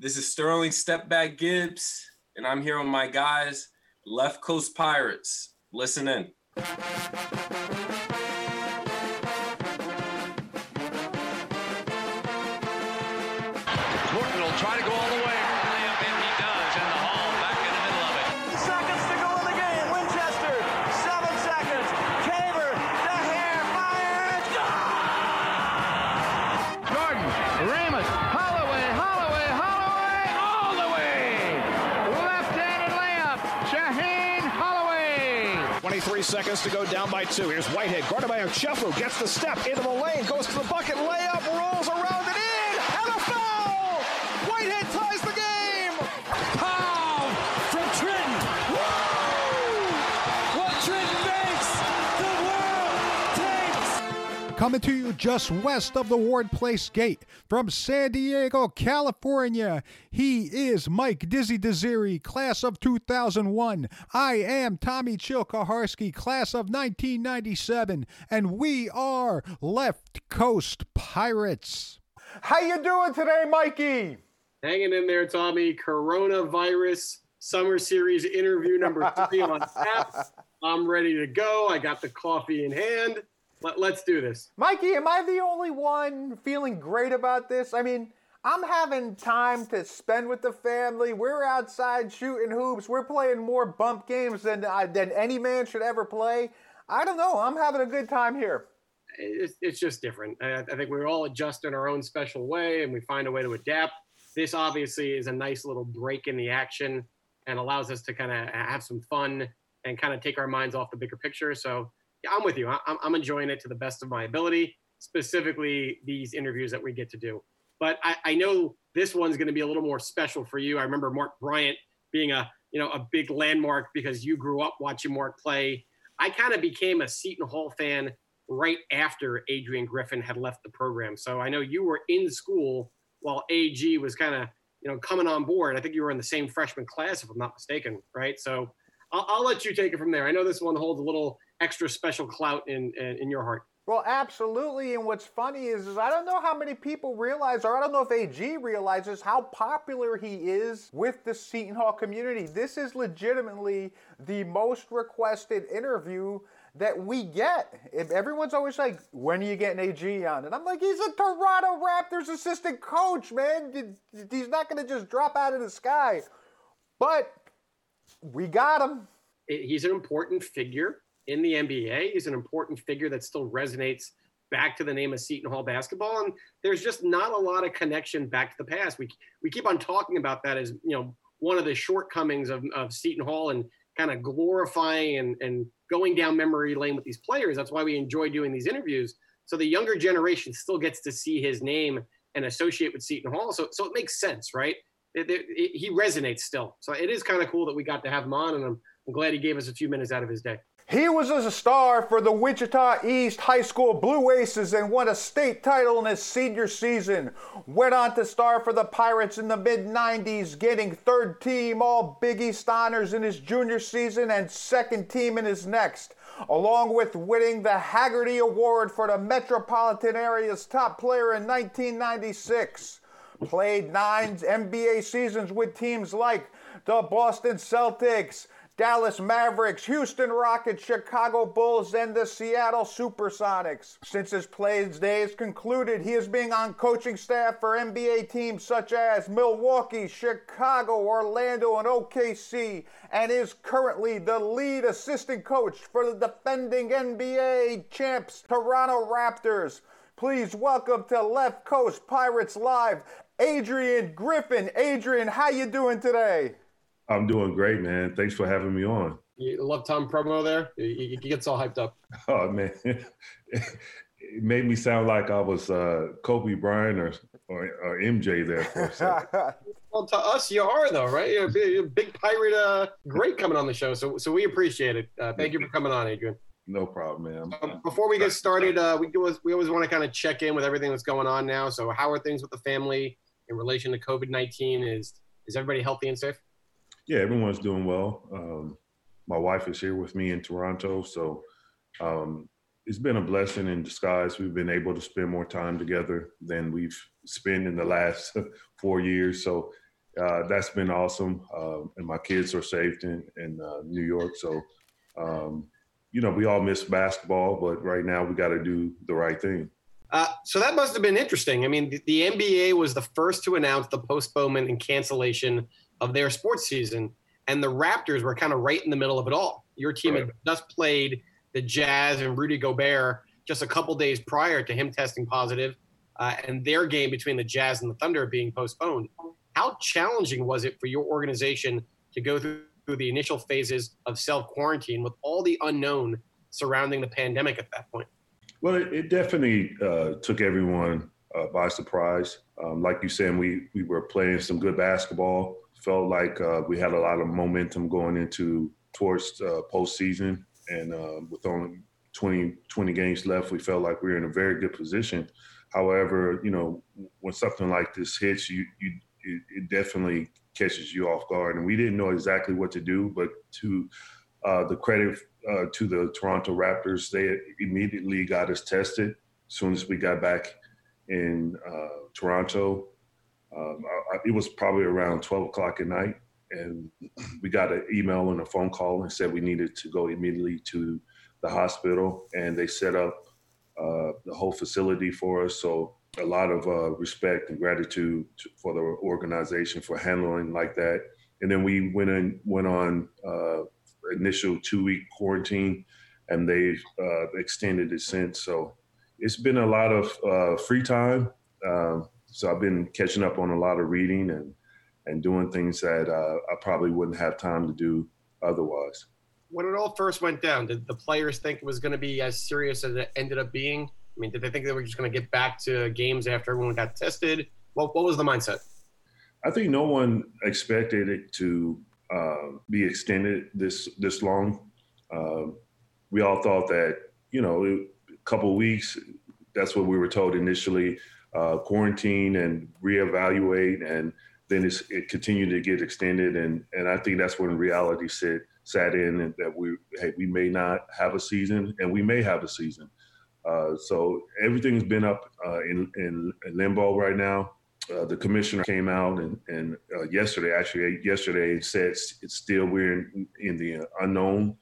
This is Sterling Stepback Gibbs, and I'm here with my guys, Left Coast Pirates. Listen in. Seconds to go down by two. Here's Whitehead, guarded by Ochefu, gets the step into the lane, goes to the bucket, layup, rolls around and in, and a foul! Whitehead ties the game! Pound from Trenton. Woo! What Trenton makes, the world takes. Coming to you just west of the Ward Place Gate from San Diego, California. He is Mike Dizzy Desiri, class of 2001. I am Tommy Chilkaharsky, class of 1997. And we are Left Coast Pirates. How you doing today, Mikey? Hanging in there, Tommy. Coronavirus Summer Series interview number three on tap. I'm ready to go. I got the coffee in hand. Let, let's do this. Mikey, am I the only one feeling great about this? I mean, I'm having time to spend with the family. We're outside shooting hoops. We're playing more bump games than uh, than any man should ever play. I don't know. I'm having a good time here. It's, it's just different. I, I think we're all adjust in our own special way and we find a way to adapt. This obviously is a nice little break in the action and allows us to kind of have some fun and kind of take our minds off the bigger picture. So I'm with you. I, I'm, enjoying it to the best of my ability, specifically these interviews that we get to do. But I, I know this one's going to be a little more special for you. I remember Mark Bryant being a you know a big landmark because you grew up watching Mark play. I kind of became a Seton Hall fan right after Adrian Griffin had left the program. So I know you were in school while AG was kind of you know coming on board. I think you were in the same freshman class, if I'm not mistaken, right? So I'll, I'll let you take it from there. I know this one holds a little extra special clout in in, in your heart. Well, absolutely. And what's funny is, is I don't know how many people realize, or I don't know if AG realizes how popular he is with the Seton Hall community. This is legitimately the most requested interview that we get. If everyone's always like, when are you getting AG on? And I'm like, he's a Toronto Raptors assistant coach, man. He's not going to just drop out of the sky. But we got him. He's an important figure in the NBA. He's an important figure that still resonates back to the name of Seton Hall basketball. And there's just not a lot of connection back to the past. We we keep on talking about that as you know one of the shortcomings of, of Seton Hall and kind of glorifying and, and going down memory lane with these players. That's why we enjoy doing these interviews. So the younger generation still gets to see his name and associate with Seton Hall. So so it makes sense, right? It, it, it, he resonates still. So it is kind of cool that we got to have him on, and I'm, I'm glad he gave us a few minutes out of his day. He was a star for the Wichita East High School Blue Aces and won a state title in his senior season. Went on to star for the Pirates in the mid 90s, getting third team All Big East honors in his junior season and second team in his next, along with winning the Haggerty Award for the metropolitan area's top player in 1996. Played nine NBA seasons with teams like the Boston Celtics. Dallas Mavericks, Houston Rockets, Chicago Bulls, and the Seattle Supersonics. Since his playing days concluded, he is being on coaching staff for NBA teams such as Milwaukee, Chicago, Orlando, and OKC, and is currently the lead assistant coach for the defending NBA champs Toronto Raptors. Please welcome to Left Coast Pirates Live, Adrian Griffin. Adrian, how you doing today? I'm doing great, man. Thanks for having me on. You love Tom promo there. He gets all hyped up. Oh man, it made me sound like I was uh, Kobe Bryant or, or, or MJ there for a second. well, to us, you are though, right? You're a big, you're a big pirate, uh, great coming on the show. So, so we appreciate it. Uh, thank you for coming on, Adrian. No problem, man. Um, before we get started, uh, we always we always want to kind of check in with everything that's going on now. So, how are things with the family in relation to COVID nineteen? Is is everybody healthy and safe? Yeah, everyone's doing well. Um, my wife is here with me in Toronto, so um, it's been a blessing in disguise. We've been able to spend more time together than we've spent in the last four years. So uh, that's been awesome. Uh, and my kids are safe in, in uh, New York. So, um, you know, we all miss basketball, but right now we got to do the right thing. Uh, so that must have been interesting. I mean, the, the, NBA was the first to announce the postponement and cancellation of their sports season, and the Raptors were kind of right in the middle of it all. Your team right. had just played the Jazz and Rudy Gobert just a couple days prior to him testing positive, uh, and their game between the Jazz and the Thunder being postponed. How challenging was it for your organization to go through the initial phases of self quarantine with all the unknown surrounding the pandemic at that point? Well, it, it definitely uh, took everyone uh, by surprise. Um, like you said, we we were playing some good basketball. Felt like uh, we had a lot of momentum going into towards uh, postseason, and uh, with only 20, 20 games left, we felt like we were in a very good position. However, you know, when something like this hits, you you it, it definitely catches you off guard, and we didn't know exactly what to do. But to uh, the credit uh, to the Toronto Raptors. They immediately got us tested as soon as we got back in uh, Toronto. Um, I, it was probably around 12 o'clock at night, and we got an email and a phone call and said we needed to go immediately to the hospital, and they set up uh, the whole facility for us. So a lot of uh, respect and gratitude to, for the organization for handling like that. And then we went in, went on uh, initial two week quarantine, and they've uh, extended it since. So it's been a lot of uh, free time. Um, so I've been catching up on a lot of reading and and doing things that uh, I probably wouldn't have time to do otherwise. When it all first went down, did the players think it was going to be as serious as it ended up being? I mean, did they think they were just going to get back to games after everyone got tested? What, what was the mindset? I think no one expected it to uh, be extended this this long. Uh, we all thought that you know a couple weeks. That's what we were told initially. Uh, quarantine and reevaluate, and then it continued to get extended. And and I think that's when reality set sat in, and that we hey we may not have a season, and we may have a season. Uh, so everything's been up uh, in, in, in limbo right now. Uh, the commissioner came out and, and uh, yesterday, actually yesterday, said it's still we're in, in the unknown.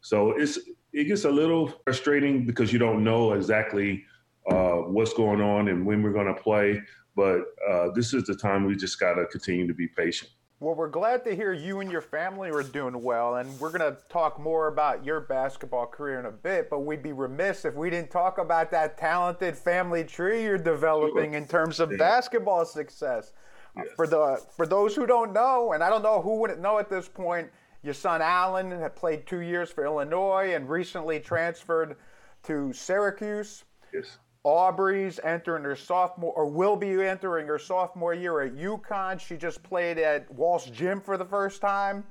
So it's it gets a little frustrating because you don't know exactly uh, what's going on and when we're going to play. But uh, this is the time we just got to continue to be patient. Well, we're glad to hear you and your family are doing well, and we're going to talk more about your basketball career in a bit. But we'd be remiss if we didn't talk about that talented family tree you're developing in terms of basketball success. Yes. For the for those who don't know, and I don't know who wouldn't know at this point, your son Alan had played two years for Illinois and recently transferred to Syracuse. Yes. Aubrey's entering her sophomore, or will be entering her sophomore year at UConn. She just played at Walsh Gym for the first time.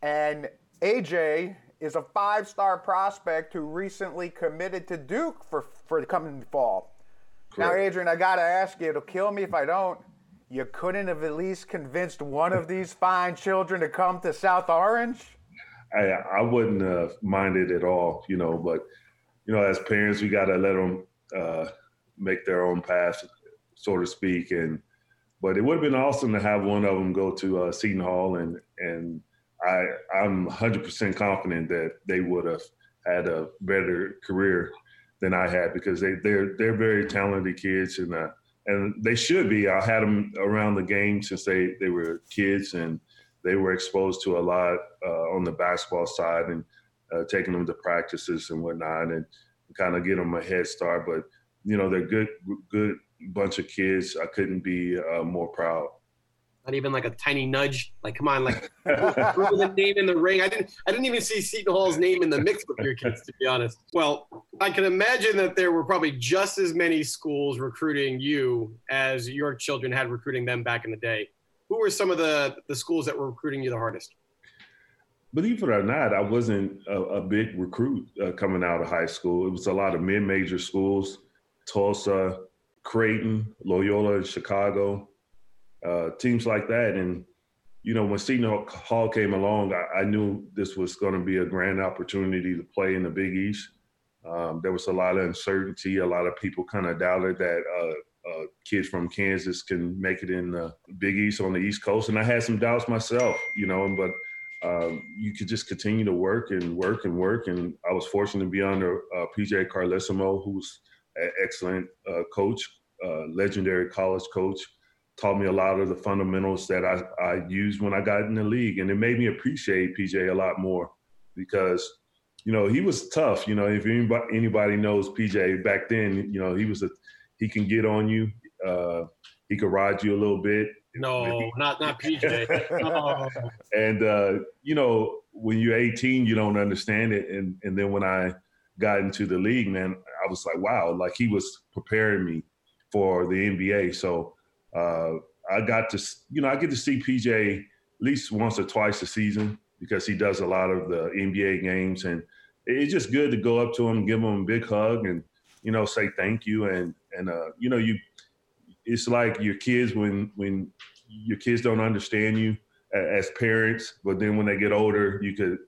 And AJ is a five star prospect who recently committed to Duke for, for the coming fall. Correct. Now, Adrian, I got to ask you, it'll kill me if I don't. You couldn't have at least convinced one of these fine children to come to South Orange? I, I wouldn't have minded at all, you know, but, you know, as parents, we got to let them uh, make their own path, so to speak. And but it would have been awesome to have one of them go to uh, Seton Hall, and and I I'm 100% confident that they would have had a better career than I had because they they're they're very talented kids and uh, and they should be. I had them around the game since they they were kids and they were exposed to a lot uh, on the basketball side and uh, taking them to practices and whatnot and kind of get them a head start. But you know, they're good, good bunch of kids. I couldn't be uh, more proud. Not even like a tiny nudge. Like, come on, like throw the name in the ring. I didn't. I didn't even see Seton Hall's name in the mix with your kids, to be honest. Well, I can imagine that there were probably just as many schools recruiting you as your children had recruiting them back in the day. Who were some of the the schools that were recruiting you the hardest? Believe it or not, I wasn't a, a big recruit uh, coming out of high school. It was a lot of mid-major schools, Tulsa, Creighton, Loyola, Chicago, uh, teams like that. And you know, when Seton Hall came along, I, I knew this was going to be a grand opportunity to play in the Big East. Um, there was a lot of uncertainty. A lot of people kind of doubted that uh, uh, kids from Kansas can make it in the Big East on the East Coast. And I had some doubts myself, you know, but um, you could just continue to work and work and work. And I was fortunate to be under uh, PJ Carlesimo, who's an excellent uh, coach, uh, legendary college coach. Taught me a lot of the fundamentals that I, I used when I got in the league. And it made me appreciate PJ a lot more because, you know, he was tough. You know, if anybody, anybody knows PJ back then, you know, he was a, he can get on you. Uh, he could ride you a little bit. No, not not PJ. No. and uh, you know, when you're 18, you don't understand it. And and then when I got into the league, man, I was like, wow, like he was preparing me for the NBA. So uh, I got to, you know, I get to see PJ at least once or twice a season because he does a lot of the NBA games, and it's just good to go up to him, give him a big hug, and you know, say thank you, and and uh, you know, you it's like your kids when when your kids don't understand you as parents, but then when they get older, you could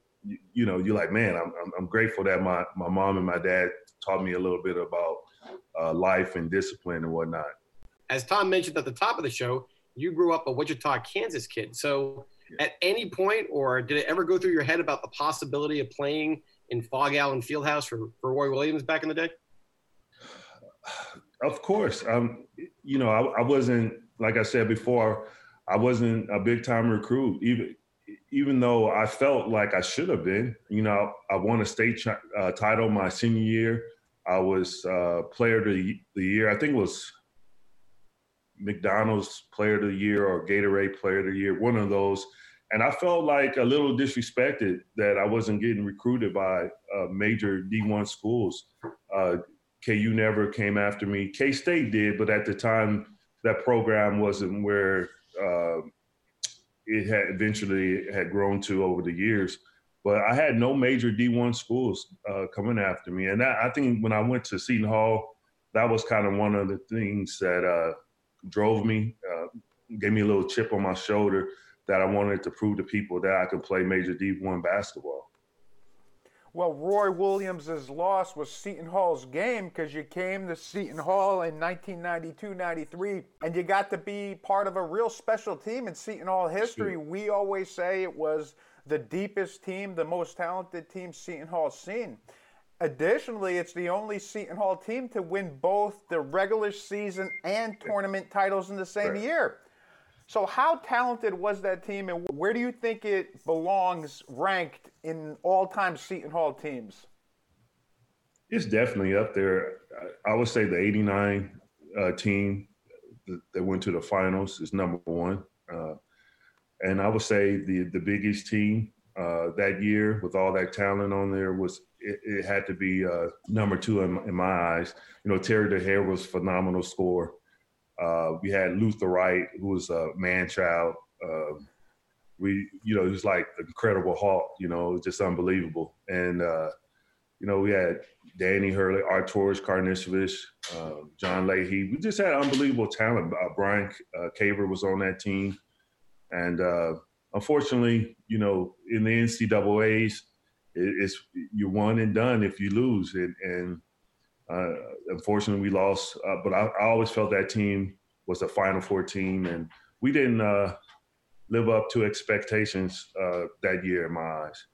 you, know you're like, man, I'm, I'm, I'm grateful that my my mom and my dad taught me a little bit about uh, life and discipline and whatnot. As Tom mentioned at the top of the show, you grew up a Wichita, Kansas kid. So, at any point, or did it ever go through your head about the possibility of playing in Phog Allen Fieldhouse for, for Roy Williams back in the day? Of course. Um, you know, I, I, wasn't like I said before. I wasn't a big time recruit, even even though I felt like I should have been. You know, I won a state ch- uh, title my senior year. I was uh, player of the, the year. I think it was McDonald's player of the year or Gatorade player of the year, one of those. And I felt like a little disrespected that I wasn't getting recruited by uh, major D1 schools. KU never came after me. K State did, but at the time, that program wasn't where uh, it had eventually had grown to over the years. But I had no major D1 schools uh, coming after me, and that, I think when I went to Seton Hall, that was kind of one of the things that uh, drove me, uh, gave me a little chip on my shoulder that I wanted to prove to people that I could play major D1 basketball. Well, Roy Williams' loss was Seton Hall's game because you came to Seton Hall in 1992-93 and you got to be part of a real special team in Seton Hall history. Sure. We always say it was the deepest team, the most talented team Seton Hall's seen. Additionally, it's the only Seton Hall team to win both the regular season and tournament titles in the same right. year. So, how talented was that team, and where do you think it belongs ranked in all time Seton Hall teams? It's definitely up there. I would say the 89 uh, team that went to the finals is number one. Uh, and I would say the, the Big East team uh, that year with all that talent on there was it, it had to be uh, number two in, in, my eyes. You know, Terry Dehere was phenomenal scorer. Uh, we had Luther Wright, who was a man child. Uh, we, you know, it was like Incredible Hulk. You know, it was just unbelievable. And uh, you know, we had Danny Hurley, Arturas Karnisovas, uh, John Leahy. We just had unbelievable talent. Uh, Bryan uh, Caver was on that team, and uh, unfortunately, you know, in the NCAA's, it's you're one and done if you lose, and, and uh, unfortunately, we lost. Uh, but I, I, always felt that team was a Final Four team, and we didn't uh, live up to expectations uh, that year in my eyes.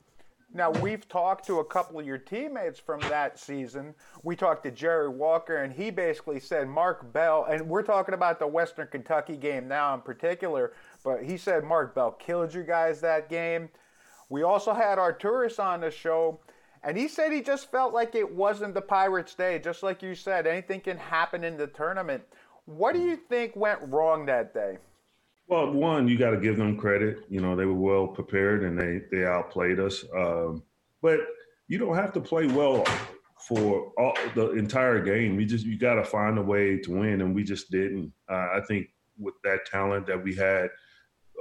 Now, we've talked to a couple of your teammates from that season. We talked to Jerry Walker, and he basically said Mark Bell, and we're talking about the Western Kentucky game now in particular, but he said Mark Bell killed you guys that game. We also had Arturas on the show, and he said he just felt like it wasn't the Pirates' day. Just like you said, anything can happen in the tournament. What do you think went wrong that day? Well, one, you got to give them credit. You know, they were well prepared and they they outplayed us. Um, but you don't have to play well for all, the entire game. You just you got to find a way to win, and we just didn't. Uh, I think with that talent that we had,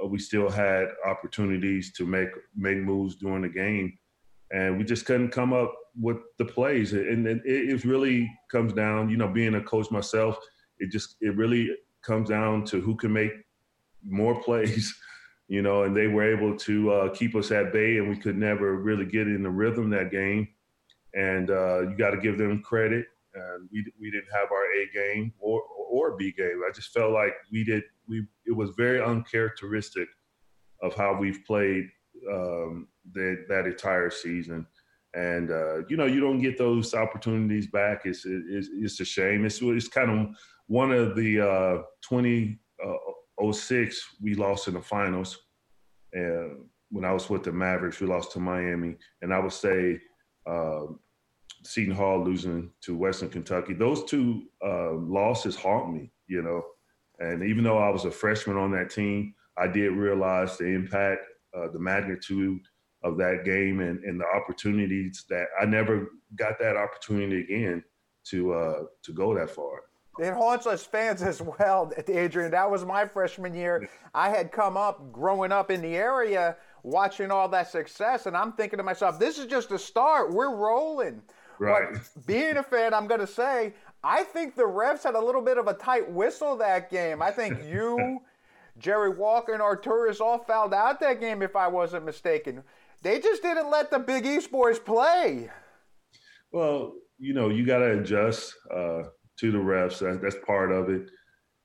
uh, we still had opportunities to make make moves during the game and we just couldn't come up with the plays. And, it, it really comes down, you know, being a coach myself, it just it really comes down to who can make more plays, you know. And they were able to uh, keep us at bay, and we could never really get in the rhythm that game. And uh, you got to give them credit. And we we didn't have our A game or or B game. I just felt like we did we it was very uncharacteristic of how we've played um, that that entire season. And uh, you know, you don't get those opportunities back. It's it's, it's a shame. It's it's kind of one of the uh, 2006 uh, we lost in the finals. And when I was with the Mavericks, we lost to Miami. And I would say uh, Seton Hall losing to Western Kentucky. Those two uh, losses haunt me, you know. And even though I was a freshman on that team, I did realize the impact, uh, the magnitude of that game, and, and the opportunities that I never got that opportunity again to uh, to go that far. It haunts us fans as well, Adrian. That was my freshman year. I had come up growing up in the area watching all that success, and I'm thinking to myself, this is just a start. We're rolling. Right. But being a fan, I'm going to say, I think the refs had a little bit of a tight whistle that game. I think you, Jerry Walker, and Arturas all fouled out that game, if I wasn't mistaken. They just didn't let the Big East boys play. Well, you know, you got to adjust uh, to the refs. That, that's part of it.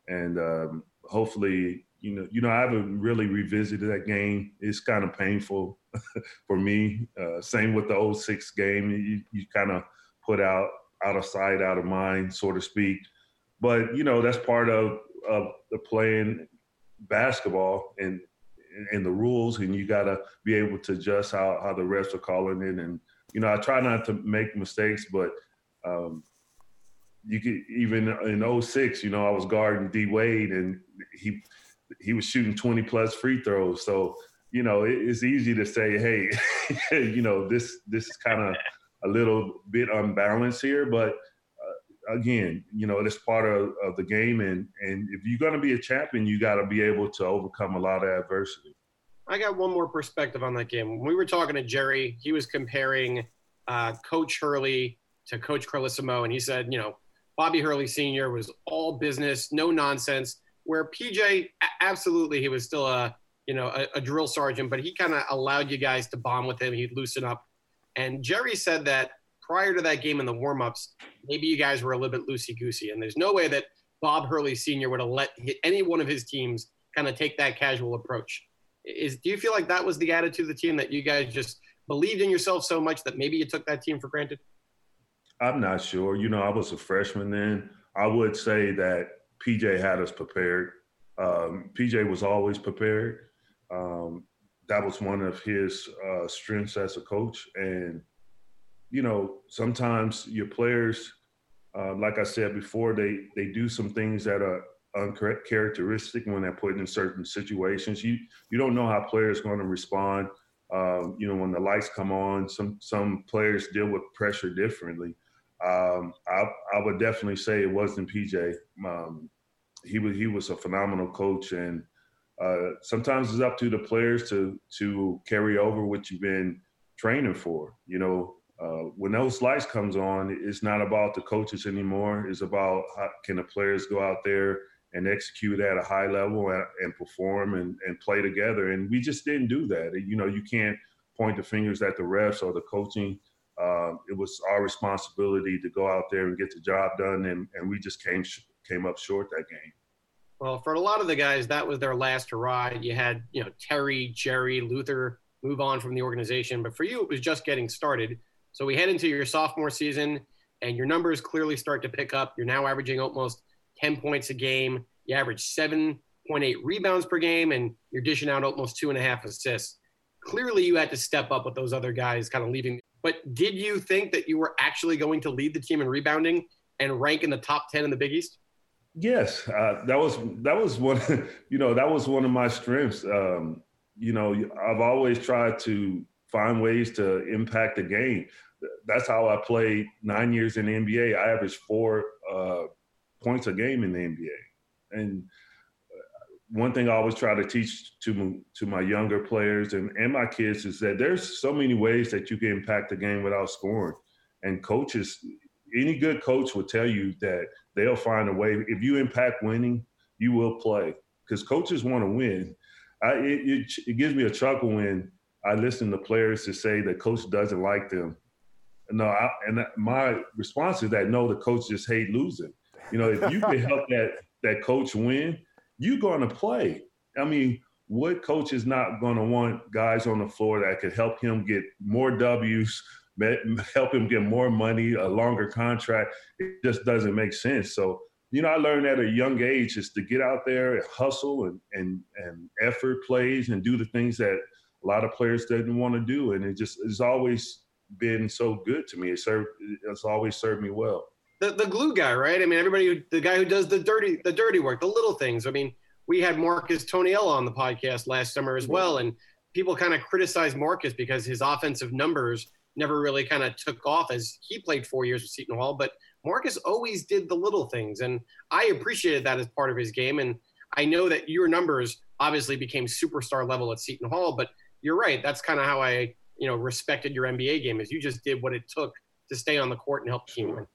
And um, hopefully, you know, you know, I haven't really revisited that game. It's kind of painful for me. Uh, same with the 06 game. You, you kind of put out out of sight, out of mind, so to speak. But you know, that's part of of the playing basketball and and the rules, and you got to be able to adjust how how the refs are calling it. And you know, I try not to make mistakes, but um, you could even in 06, you know, I was guarding D Wade, and he he was shooting 20 plus free throws. So, you know, it, it's easy to say, hey, you know, this this is kind of a little bit unbalanced here, but uh, again, you know, it's part of, of the game, and and if you're going to be a champion, you got to be able to overcome a lot of adversity. I got one more perspective on that game. When we were talking to Jerry, he was comparing uh, Coach Hurley to Coach Carlesimo, and he said, you know, Bobby Hurley Sr. was all business, no nonsense where PJ absolutely he was still a you know a, a drill sergeant, but he kind of allowed you guys to bond with him. He'd loosen up. And Jerry said that prior to that game in the warmups, maybe you guys were a little bit loosey goosey, and there's no way that Bob Hurley Sr. would have let any one of his teams kind of take that casual approach. Is do you feel like that was the attitude of the team that you guys just believed in yourself so much that maybe you took that team for granted? I'm not sure. You know, I was a freshman then. I would say that PJ had us prepared. Um, PJ was always prepared. Um, that was one of his uh, strengths as a coach. And, you know, sometimes your players, uh, like I said before, they, they do some things that are uncharacteristic when they're put in certain situations. You, you don't know how players are going to respond. Um, you know, when the lights come on, some, some players deal with pressure differently. Um, I, I would definitely say it wasn't PJ. Um, he was he was a phenomenal coach, and uh, sometimes it's up to the players to to carry over what you've been training for. You know, uh, when those lights comes on, it's not about the coaches anymore. It's about how can the players go out there and execute at a high level and, and perform and, and play together. And we just didn't do that. You know, you can't point the fingers at the refs or the coaching um, it was our responsibility to go out there and get the job done, and, and we just came came up short that game. Well, for a lot of the guys, that was their last hurrah. You had, you know, Terry, Jerry, Luther move on from the organization, but for you, it was just getting started. So we head into your sophomore season, and your numbers clearly start to pick up. You're now averaging almost 10 points a game. You average 7.8 rebounds per game, and you're dishing out almost two and a half assists. Clearly, you had to step up with those other guys kind of leaving but did you think that you were actually going to lead the team in rebounding and rank in the top 10 in the Big East? Yes, uh, that was that was one. You know, that was one of my strengths. Um, you know, I've always tried to find ways to impact the game. That's how I played nine years in the NBA. I averaged four uh, points a game in the NBA, and one thing I always try to teach to to my younger players and, and my kids is that there's so many ways that you can impact the game without scoring. And coaches, any good coach will tell you that they'll find a way. If you impact winning, you will play because coaches want to win. I, it, it, it gives me a chuckle when I listen to players to say that coach doesn't like them. No, I, and my response is that no, the coach just hate losing. You know, if you can help that that coach win, you're going to play. I mean, what coach is not going to want guys on the floor that could help him get more W's, help him get more money, a longer contract? It just doesn't make sense. So, you know, I learned at a young age is to get out there and hustle and and and effort plays and do the things that a lot of players didn't want to do, and it just has always been so good to me. It served it's always served me well. The the glue guy, right? I mean, everybody, who, the guy who does the dirty the dirty work, the little things. I mean, we had Marcus Toney-El on the podcast last summer as mm-hmm. well, and people kind of criticized Marcus because his offensive numbers never really kind of took off as he played four years with Seton Hall, but Marcus always did the little things, and I appreciated that as part of his game. And I know that your numbers obviously became superstar level at Seton Hall, but you're right. That's kind of how I, you know, respected your NBA game is you just did what it took to stay on the court and help the team win.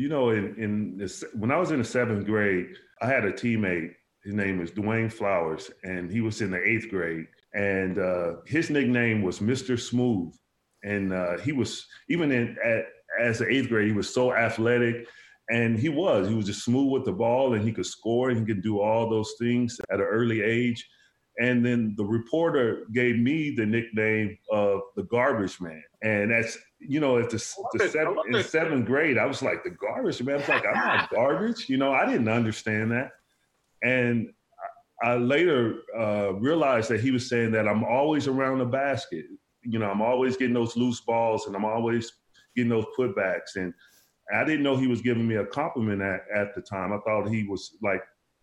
You know, in in this, when I was in the seventh grade, I had a teammate. His name was Dwayne Flowers, and he was in the eighth grade. And uh, his nickname was Mr. Smooth. And uh, he was even in at as an eighth grade, he was so athletic. And he was. He was just smooth with the ball and he could score and he could do all those things at an early age. And then the reporter gave me the nickname of the garbage man. And that's, you know, at the, the seven, in seventh grade, I was like, the garbage man. I was like, I'm not garbage. You know, I didn't understand that. And I later uh, realized that he was saying that I'm always around the basket. You know, I'm always getting those loose balls and I'm always getting those putbacks. And I didn't know he was giving me a compliment at, at the time. I thought he was like,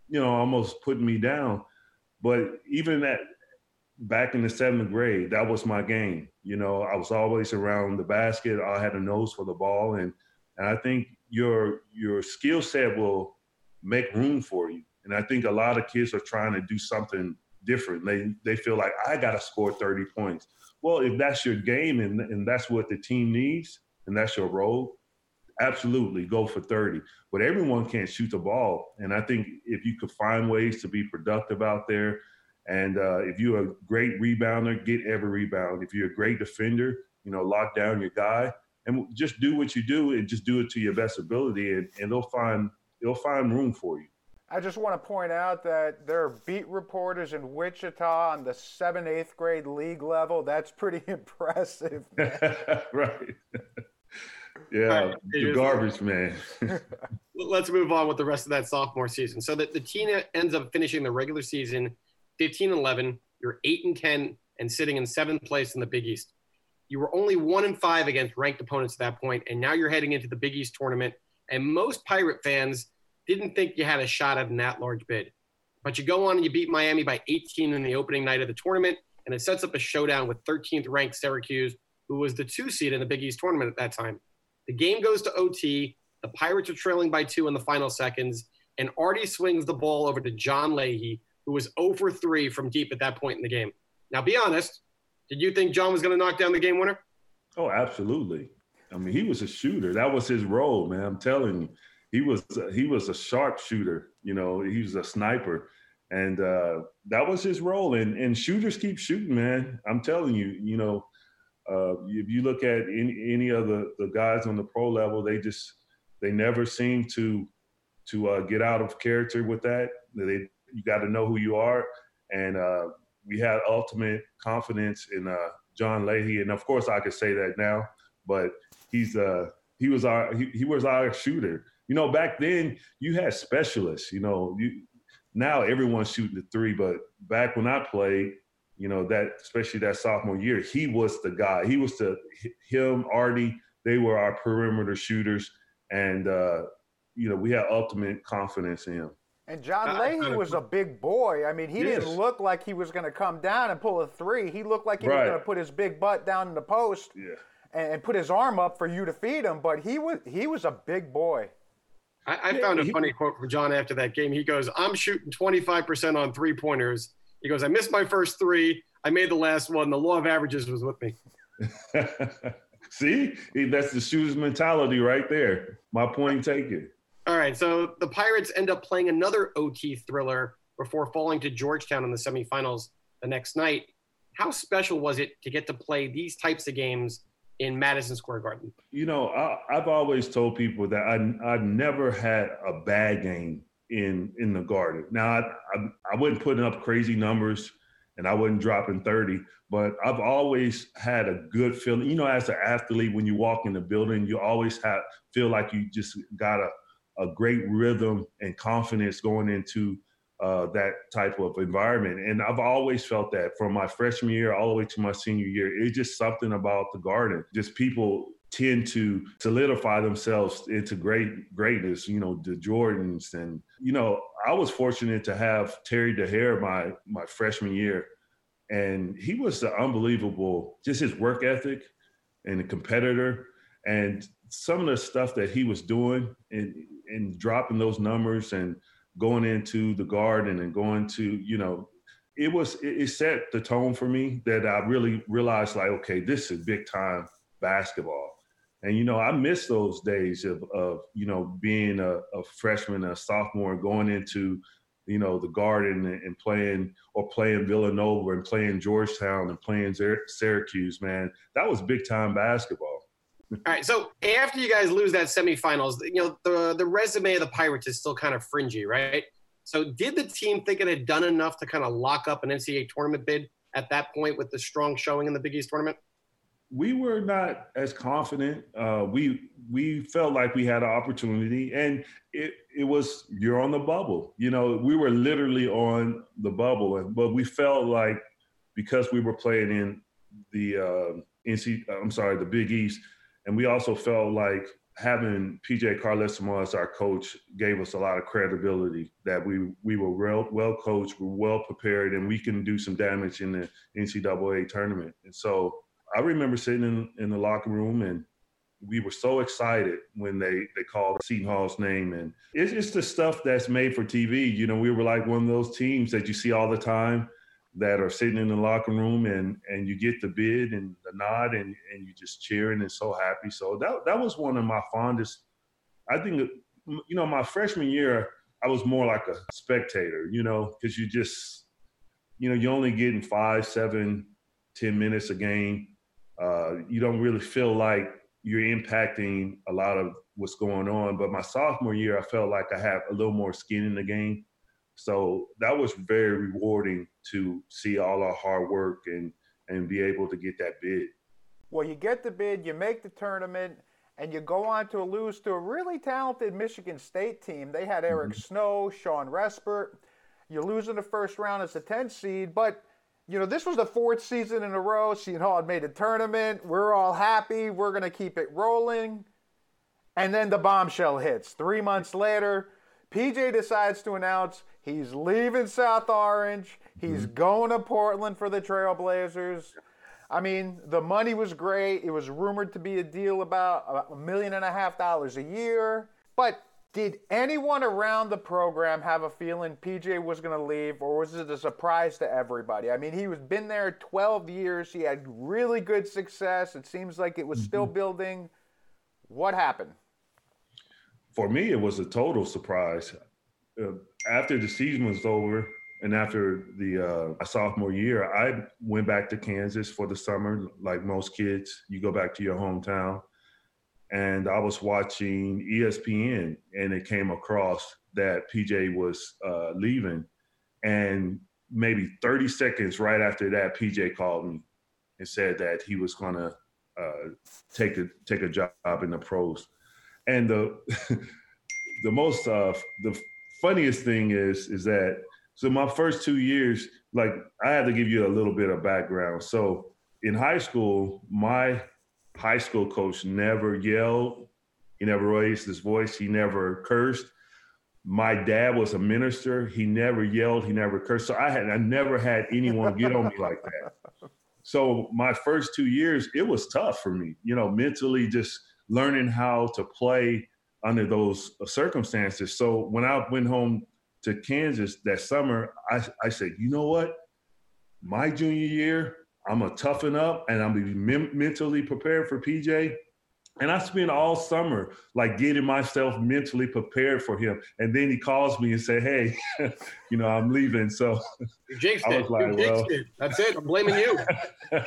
you know, almost putting me down. But even that back in the seventh grade, that was my game. You know, I was always around the basket. I had a nose for the ball. And and I think your your skill set will make room for you. And I think a lot of kids are trying to do something different. They they feel like I gotta score 30 points. Well, if that's your game and, and that's what the team needs, and that's your role, absolutely go for 30. But everyone can't shoot the ball. And I think if you could find ways to be productive out there, and uh, if you're a great rebounder, get every rebound. If you're a great defender, you know, lock down your guy and just do what you do and just do it to your best ability and, and they'll find they'll find room for you. I just want to point out that there are beat reporters in Wichita on the seventh, eighth grade league level. That's pretty impressive. right. Yeah, right, the garbage man. Let's move on with the rest of that sophomore season. So that the team ends up finishing the regular season 15 and 11. You're 8 and 10 and sitting in seventh place in the Big East. You were only 1 and 5 against ranked opponents at that point, and now you're heading into the Big East tournament. And most Pirate fans didn't think you had a shot at an at large bid. But you go on and you beat Miami by 18 in the opening night of the tournament, and it sets up a showdown with 13th ranked Syracuse, who was the two seed in the Big East tournament at that time. The game goes to OT. The Pirates are trailing by two in the final seconds, and Artie swings the ball over to John Leahy, who was 0 for 3 from deep at that point in the game. Now, be honest, did you think John was going to knock down the game winner? Oh, absolutely. I mean, he was a shooter. That was his role, man. I'm telling you, he was he was a sharp shooter. You know, he was a sniper, and uh, that was his role. And and shooters keep shooting, man. I'm telling you, you know, uh, if you look at any, any of the, the guys on the pro level, they just they never seem to to uh, get out of character with that. They you got to know who you are, and uh, we had ultimate confidence in uh, John Leahy, and of course I could say that now, but he's uh he was our he, he was our shooter. You know, back then you had specialists. You know, you now everyone's shooting the three, but back when I played, you know that especially that sophomore year he was the guy he was the him artie they were our perimeter shooters and uh you know we had ultimate confidence in him and John Leahy was a big boy. I mean, he yes. didn't look like he was going to come down and pull a three. He looked like he right. was going to put his big butt down in the post yeah. and, and, put his arm up for you to feed him. But he was he was a big boy. I, I found a he, funny quote from John after that game. He goes, "I'm shooting 25 percent on three pointers, he goes, I missed my first three. I made the last one. The law of averages was with me. See, that's the shooter's mentality right there. My point taken. All right, so the Pirates end up playing another OT thriller before falling to Georgetown in the semifinals the next night. How special was it to get to play these types of games in Madison Square Garden? You know, I, have always told people that I I never had a bad game in in the garden. Now I, I, I wasn't putting up crazy numbers and I wasn't dropping 30, but I've always had a good feeling. You know, as an athlete, when you walk in the building, you always have feel like you just got a, a great rhythm and confidence going into uh, that type of environment. And I've always felt that from my freshman year all the way to my senior year. It's just something about the garden. Just people tend to solidify themselves into great greatness, you know, the Jordans. And, you know, I was fortunate to have Terry Dehere my my freshman year. And he was unbelievable, just his work ethic and a competitor. And some of the stuff that he was doing and, and dropping those numbers and going into the garden and going to, you know, it was it, set the tone for me that I really realized like, okay, this is big time basketball. And you know, I miss those days of of you know being a, a freshman, a sophomore, going into you know the Garden and, playing or playing Villanova and playing Georgetown and playing Syracuse. Man, that was big time basketball. All right, so after you guys lose that semifinals, you know the the resume of the Pirates is still kind of fringy, right? So did the team think it had done enough to kind of lock up an NCAA tournament bid at that point with the strong showing in the Big East tournament? we were not as confident. Uh, we we felt like we had an opportunity, and it it was you're on the bubble. You know, we were literally on the bubble, but we felt like because we were playing in the uh, NC, I'm sorry, the Big East, and we also felt like having PJ Carlesimo as our coach gave us a lot of credibility that we we were well well coached, we were well prepared, and we can do some damage in the NCAA tournament. And so I remember sitting in, in the locker room and we were so excited when they they called Seton Hall's name, and it's just the stuff that's made for TV. You know, we were like one of those teams that you see all the time that are sitting in the locker room, and and you get the bid and the nod, and and you just cheering and so happy. So that that was one of my fondest. I think you know my freshman year, I was more like a spectator. You know, because you just you know you're only getting five, seven, ten minutes a game uh, you don't really feel like you're impacting a lot of what's going on. But my sophomore year, I felt like I have a little more skin in the game. So that was very rewarding to see all our hard work and and be able to get that bid. Well, you get the bid, you make the tournament, and you go on to lose to a really talented Michigan State team. They had Eric mm-hmm. Snow, Shawn Respert. You lose in the first round as a 10 seed, but you know, this was the fourth season in a row. Seton Hall had made a tournament. We're all happy. We're going to keep it rolling. And then the bombshell hits. Three months later, PJ decides to announce he's leaving South Orange. He's mm-hmm. going to Portland for the Trailblazers. I mean, the money was great. It was rumored to be a deal about a million and a half dollars a year. But did anyone around the program have a feeling PJ was going to leave, or was it a surprise to everybody? I mean, he was been there 12 years. He had really good success. It seems like it was mm-hmm. still building. What happened? For me, it was a total surprise. Uh, after the season was over, and after the uh, sophomore year, I went back to Kansas for the summer. Like most kids, you go back to your hometown and I was watching ESPN, and it came across that PJ was uh, leaving, and maybe 30 seconds right after that, PJ called me and said that he was gonna uh, take a take a job in the pros, and the the most uh, the funniest thing is is that so my first two years, like I have to give you a little bit of background. So in high school, my high school coach never yelled. He never raised his voice. He never cursed. My dad was a minister. He never yelled. He never cursed. So I had I never had anyone get on me like that. So my first two years, it was tough for me. You know, mentally just learning how to play under those circumstances. So when I went home to Kansas that summer, I, I said, you know what? My junior year, I'm gonna toughen up and I'm gonna be mentally prepared for PJ. And I spent all summer like getting myself mentally prepared for him. And then he calls me and say, "Hey, you know, I'm leaving." So you I was like, "Well, it. that's it. I'm blaming you."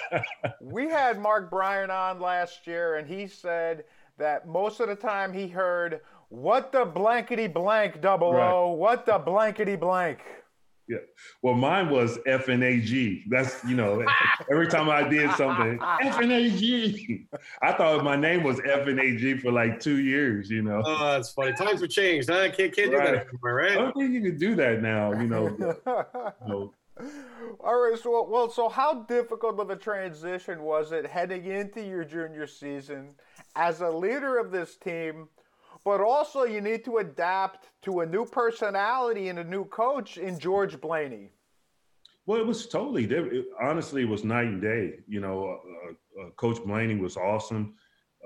we had Mark Bryant on last year, and he said that most of the time he heard What the blankety blank double O? Right. What the blankety blank? Yeah. Well, mine was F and A G. That's you know, every time I did something, F and A G. I thought my name was F and A G for like two years. You know, Oh, that's funny. Times have changed. Huh? Can't, can't do that anymore, right? I don't think you can do that now. You know, you know, All right, so well, so how difficult of a transition was it heading into your junior season as a leader of this team, but also you need to adapt to a new personality and a new coach in George Blaney. Well, it was totally different. It, honestly, it was night and day. You know, uh, uh, Coach Blaney was awesome,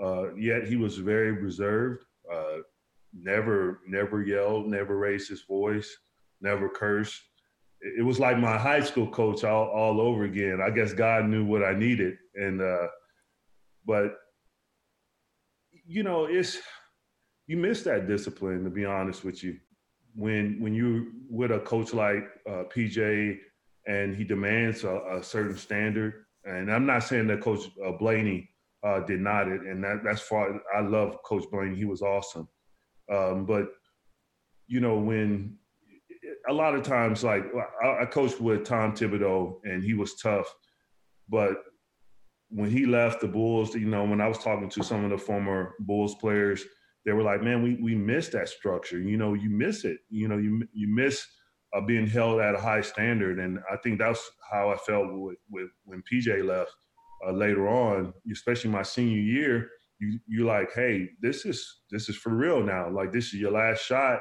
uh, yet he was very reserved. Uh, never, never yelled, never raised his voice, never cursed. It, it was like my high school coach all, all over again. I guess God knew what I needed, and uh, but you know, it's you miss that discipline. To be honest with you, when when you with a coach like uh, PJ and he demands a, a certain standard. And I'm not saying that Coach uh, Blaney uh, did not it, and that, that's far. I love Coach Blaney; he was awesome. Um, but you know, when a lot of times, like I, I coached with Tom Thibodeau, and he was tough, but when he left the Bulls, you know, when I was talking to some of the former Bulls players, they were like, "Man, we we miss that structure. You know, you miss it. You know, you you miss uh, being held at a high standard." And I think that's how I felt with, with when PJ left uh, later on, especially my senior year. You you like, hey, this is this is for real now. Like this is your last shot,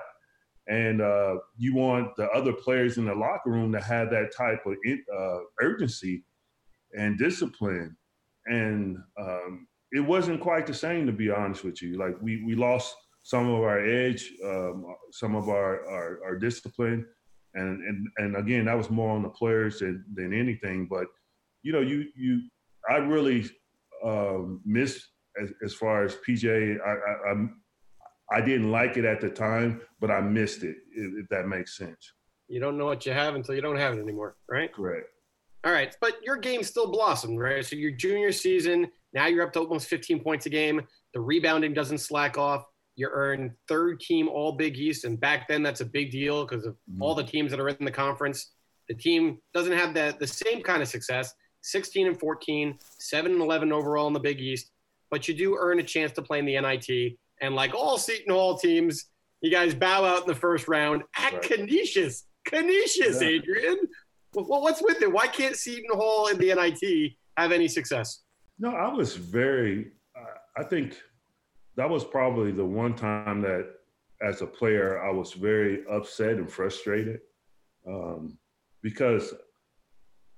and uh, you want the other players in the locker room to have that type of uh, urgency and discipline. And um, it wasn't quite the same, to be honest with you. Like we we lost some of our edge, um, some of our, our our discipline, and and and again, that was more on the players than than anything. But you know, you you I really um, missed as, as far as PJ. I, I I'm I didn't like it at the time, but I missed it. If, if that makes sense. You don't know what you have until you don't have it anymore, right? Correct. All right, but your game still blossomed, right? So your junior season, now you're up to almost 15 points a game. The rebounding doesn't slack off. You earn third team All Big East, and back then that's a big deal because of mm-hmm. all the teams that are in the conference. The team doesn't have the the same kind of success. 16 and 14, 7 and 11 overall in the Big East, but you do earn a chance to play in the NIT. And like all Seton Hall teams, you guys bow out in the first round at Right. Canisius. Canisius, Yeah. Adrian. Well, what's with it? Why can't Seton Hall and the NIT have any success? No, I was very. I- I think that was probably the one time that, as a player, I was very upset and frustrated um, because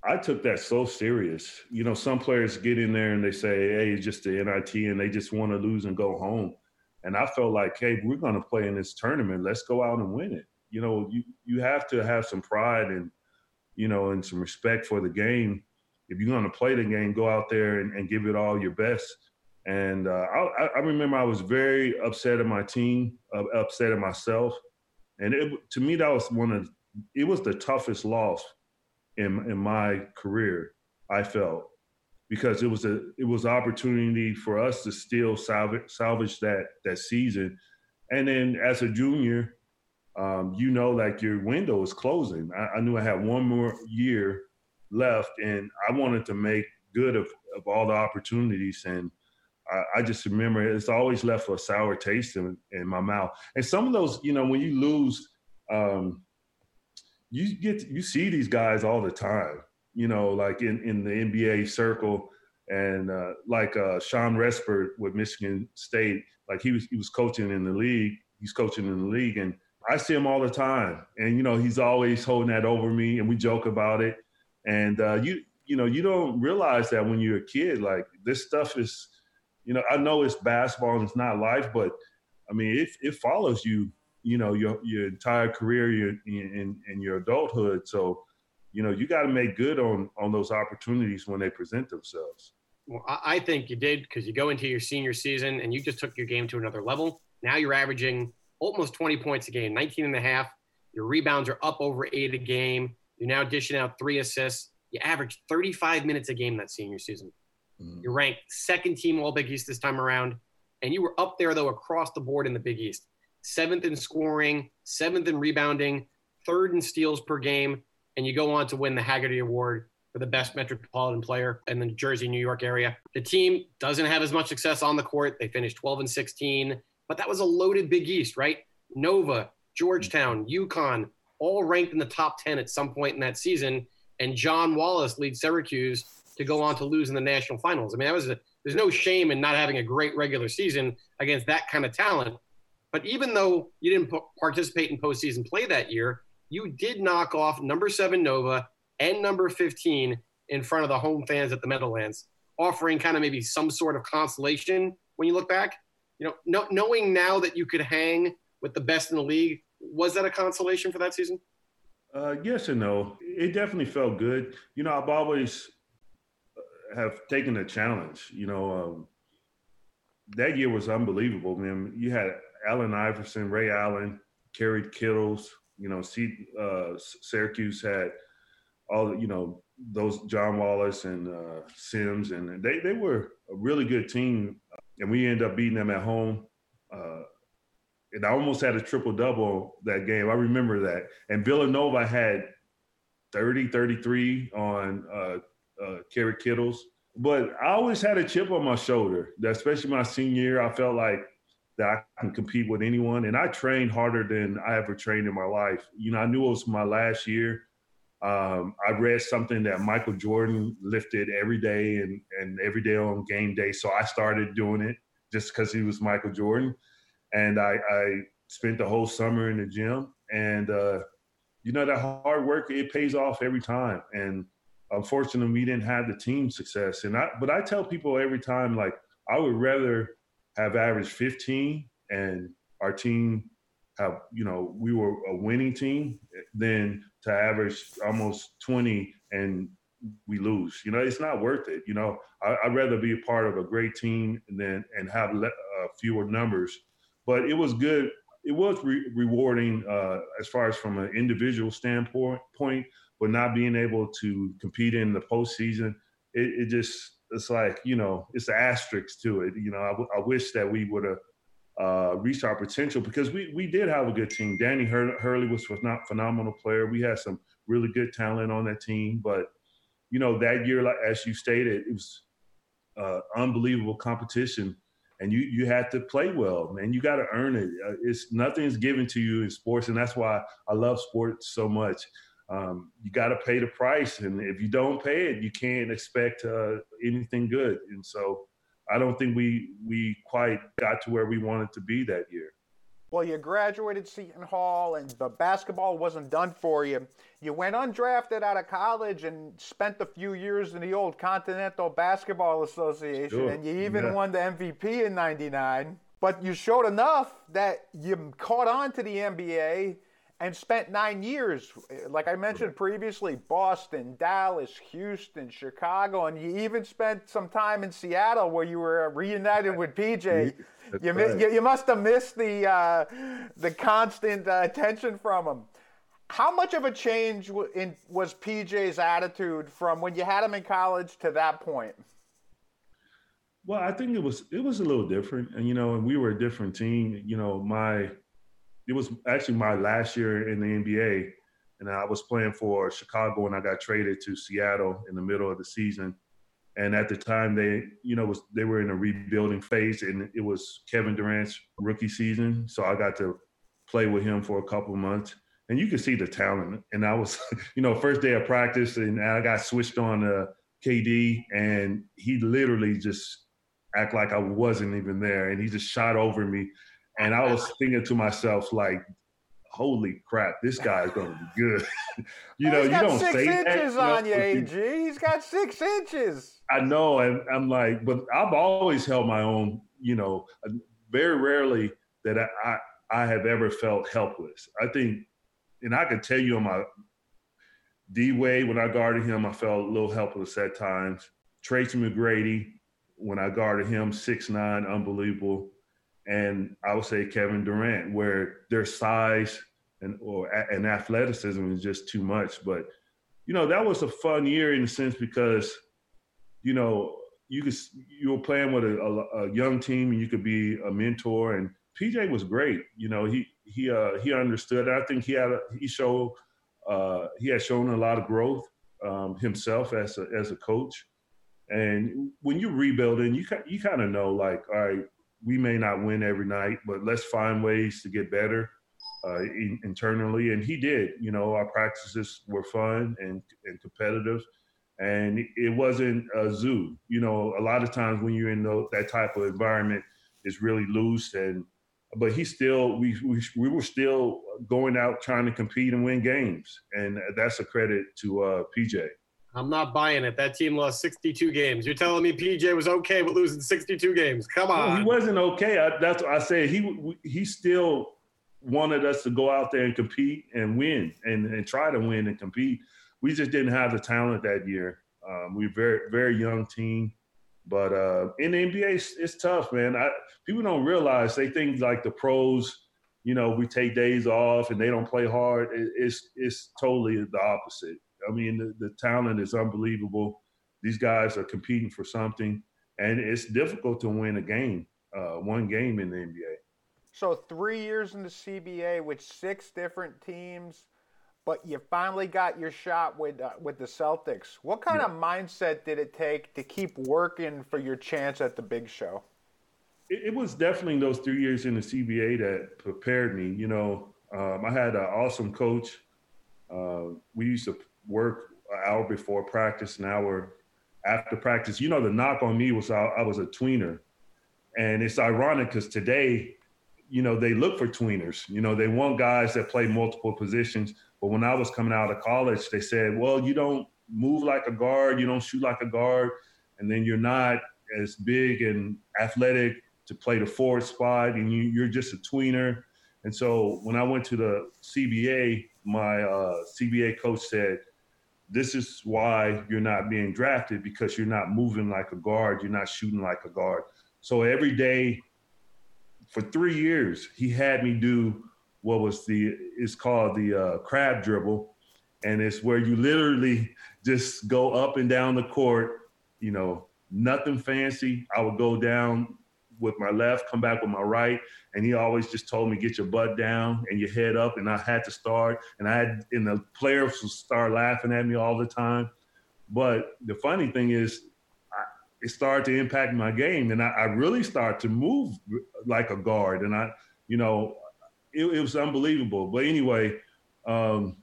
I took that so serious. You know, some players get in there and they say, "Hey, it's just the NIT," and they just want to lose and go home. And I felt like, "Hey, we're going to play in this tournament. Let's go out and win it." You know, you you have to have some pride and you know and some respect for the game if you're going to play the game, go out there and, and give it all your best. And uh, I, I remember I was very upset at my team, uh, upset at myself, and it, to me that was one of it was the toughest loss in in my career. I felt because it was a it was opportunity for us to still salvage salvage that that season, and then as a junior, um, you know, like your window is closing. I, I knew I had one more year left, and I wanted to make good of, of all the opportunities. And I, I just remember it's always left a sour taste in, in my mouth. And some of those, you know, when you lose, um, you get you see these guys all the time. You know, like in in the NBA circle, and uh, like uh, Shawn Respert with Michigan State, like he was he was coaching in the league. He's coaching in the league, and I see him all the time. And you know, he's always holding that over me, and we joke about it. And uh, you you know, you don't realize that when you're a kid, like this stuff is, you know, I know it's basketball and it's not life, but I mean, it it follows you, you know, your your entire career, your in in your adulthood. So, you know, you got to make good on on those opportunities when they present themselves. Well, I I think you did because you go into your senior season and you just took your game to another level. Now you're averaging almost 20 points a game, 19 and a half. Your rebounds are up over eight a game. You're now dishing out three assists. You averaged 35 minutes a game that senior season. Mm-hmm. You're ranked second team All Big East this time around. And you were up there, though, across the board in the Big East. seventh in scoring, seventh in rebounding, third in steals per game, and you go on to win the Haggerty Award for the best metropolitan player in the Jersey, New York area. The team doesn't have as much success on the court. They finished 12 and 16, but that was a loaded Big East, right? Nova, Georgetown, mm-hmm. UConn, all ranked in the top 10 at some point in that season. And John Wallace leads Syracuse to go on to lose in the national finals. I mean, that was a, there's no shame in not having a great regular season against that kind of talent. But even though you didn't p- participate in postseason play that year, you did knock off number seven Nova and number 15 in front of the home fans at the Meadowlands, offering kind of maybe some sort of consolation when you look back. You know, no, knowing now that you could hang with the best in the league, was that a consolation for that season? Uh, yes and no. It definitely felt good. You know, I've always uh, have taken a challenge. You know, um, that year was unbelievable, man. You had Allen Iverson, Ray Allen, Kerry Kittles. You know, see, uh, Syracuse had all you know those John Wallace and uh, Sims, and they they were a really good team, and we ended up beating them at home. Uh, and I almost had a triple double that game. I remember that. And Villanova had 30, 33 on uh, uh, Kerry Kittles. But I always had a chip on my shoulder, especially my senior year. I felt like that I can compete with anyone. And I trained harder than I ever trained in my life. You know, I knew it was my last year. Um, I read something that Michael Jordan lifted every day and, and every day on game day. So I started doing it just because he was Michael Jordan and I, I spent the whole summer in the gym. And uh, you know that hard work it pays off every time. And unfortunately, we didn't have the team success. And I, but I tell people every time, like I would rather have averaged 15 and our team have, you know, we were a winning team than to average almost 20 and we lose. You know, it's not worth it. You know, I, would rather be a part of a great team than and have le- uh, fewer numbers but it was good. It was re- rewarding uh, as far as from an individual standpoint, point, but not being able to compete in the postseason, it, it just it's like you know it's the asterisk to it. You know, I, w- I wish that we would have uh, reached our potential because we we did have a good team. Danny Hur- Hurley was a phenomenal player. We had some really good talent on that team, but you know that year, like as you stated, it was uh, unbelievable competition and you you have to play well, man. You got to earn it. Uh, it's nothing's given to you in sports, and that's why I love sports so much. Um, you got to pay the price, and if you don't pay it, you can't expect uh, anything good. And so, I don't think we we quite got to where we wanted to be that year. Well, you graduated Seton Hall and the basketball wasn't done for you. You went undrafted out of college and spent a few years in the old Continental Basketball Association, sure. and you even yeah. won the MVP in 99. But you showed enough that you caught on to the NBA and spent nine years, like I mentioned previously, Boston, Dallas, Houston, Chicago, and you even spent some time in Seattle where you were reunited with PJ. You, right. you, you, must have missed the uh, the constant uh, attention from him. How much of a change in, was PJ's attitude from when you had him in college to that point? Well, I think it was it was a little different, and you know, and we were a different team. You know, my it was actually my last year in the NBA, and I was playing for Chicago, and I got traded to Seattle in the middle of the season. And at the time, they you know was they were in a rebuilding phase, and it was Kevin Durant's rookie season, so I got to play with him for a couple months, and you could see the talent. And I was, you know, first day of practice, and I got switched on to KD, and he literally just act like I wasn't even there, and he just shot over me and I was thinking to myself, like, holy crap, this guy's going to be good. you oh, know, you got don't six say that. inches know, on you, but you- AG. He's got six inches. I know, and I'm like, but I've always held my own. You know, very rarely that I I, I have ever felt helpless. I think, and I can tell you on my D Wade when I guarded him, I felt a little helpless at times. Tracy McGrady when I guarded him, six nine, unbelievable. And I would say Kevin Durant, where their size and or and athleticism is just too much. But you know, that was a fun year in a sense because, you know, you could you were playing with a, a, a young team and you could be a mentor and PJ was great. You know, he he uh, he understood. I think he had a, he showed uh, he had shown a lot of growth um, himself as a as a coach. And when you're rebuilding, you you kind of know like, all right, we may not win every night, but let's find ways to get better uh, in, internally. And he did. You know, our practices were fun and and competitive, and it wasn't a zoo. You know, a lot of times when you're in the, that type of environment, it's really loose and. But he still, we, we we were still going out trying to compete and win games, and that's a credit to uh, PJ. I'm not buying it. That team lost 62 games. You're telling me PJ was okay with losing 62 games? Come on. No, he wasn't okay. I, that's what I said. He he still wanted us to go out there and compete and win and, and try to win and compete. We just didn't have the talent that year. Um, we were very very young team. But uh, in the NBA, it's, it's tough, man. I, people don't realize they think like the pros, you know, we take days off and they don't play hard. It, it's it's totally the opposite. I mean, the, the talent is unbelievable. These guys are competing for something, and it's difficult to win a game, uh, one game in the NBA. So three years in the CBA with six different teams but you finally got your shot with uh, with the Celtics. What kind yeah. of mindset did it take to keep working for your chance at the big show? It, it was definitely those three years in the CBA that prepared me. You know, um, I had an awesome coach. Uh, we used to work an hour before practice, an hour after practice. You know, the knock on me was I, I was a tweener, and it's ironic because today, you know, they look for tweeners. You know, they want guys that play multiple positions but when I was coming out of college, they said, well, you don't move like a guard, you don't shoot like a guard, and then you're not as big and athletic to play the forward spot, and you, are just a tweener. And so when I went to the CBA, my uh, CBA coach said, this is why you're not being drafted because you're not moving like a guard, you're not shooting like a guard. So every day for three years, he had me do what was the it's called the uh, crab dribble, and it's where you literally just go up and down the court. You know, nothing fancy. I would go down with my left, come back with my right, and he always just told me get your butt down and your head up, and I had to start, and I had and the players would start laughing at me all the time. But the funny thing is, I, it started to impact my game, and I, I really started to move like a guard, and I, you know, it, it was unbelievable. But anyway, um,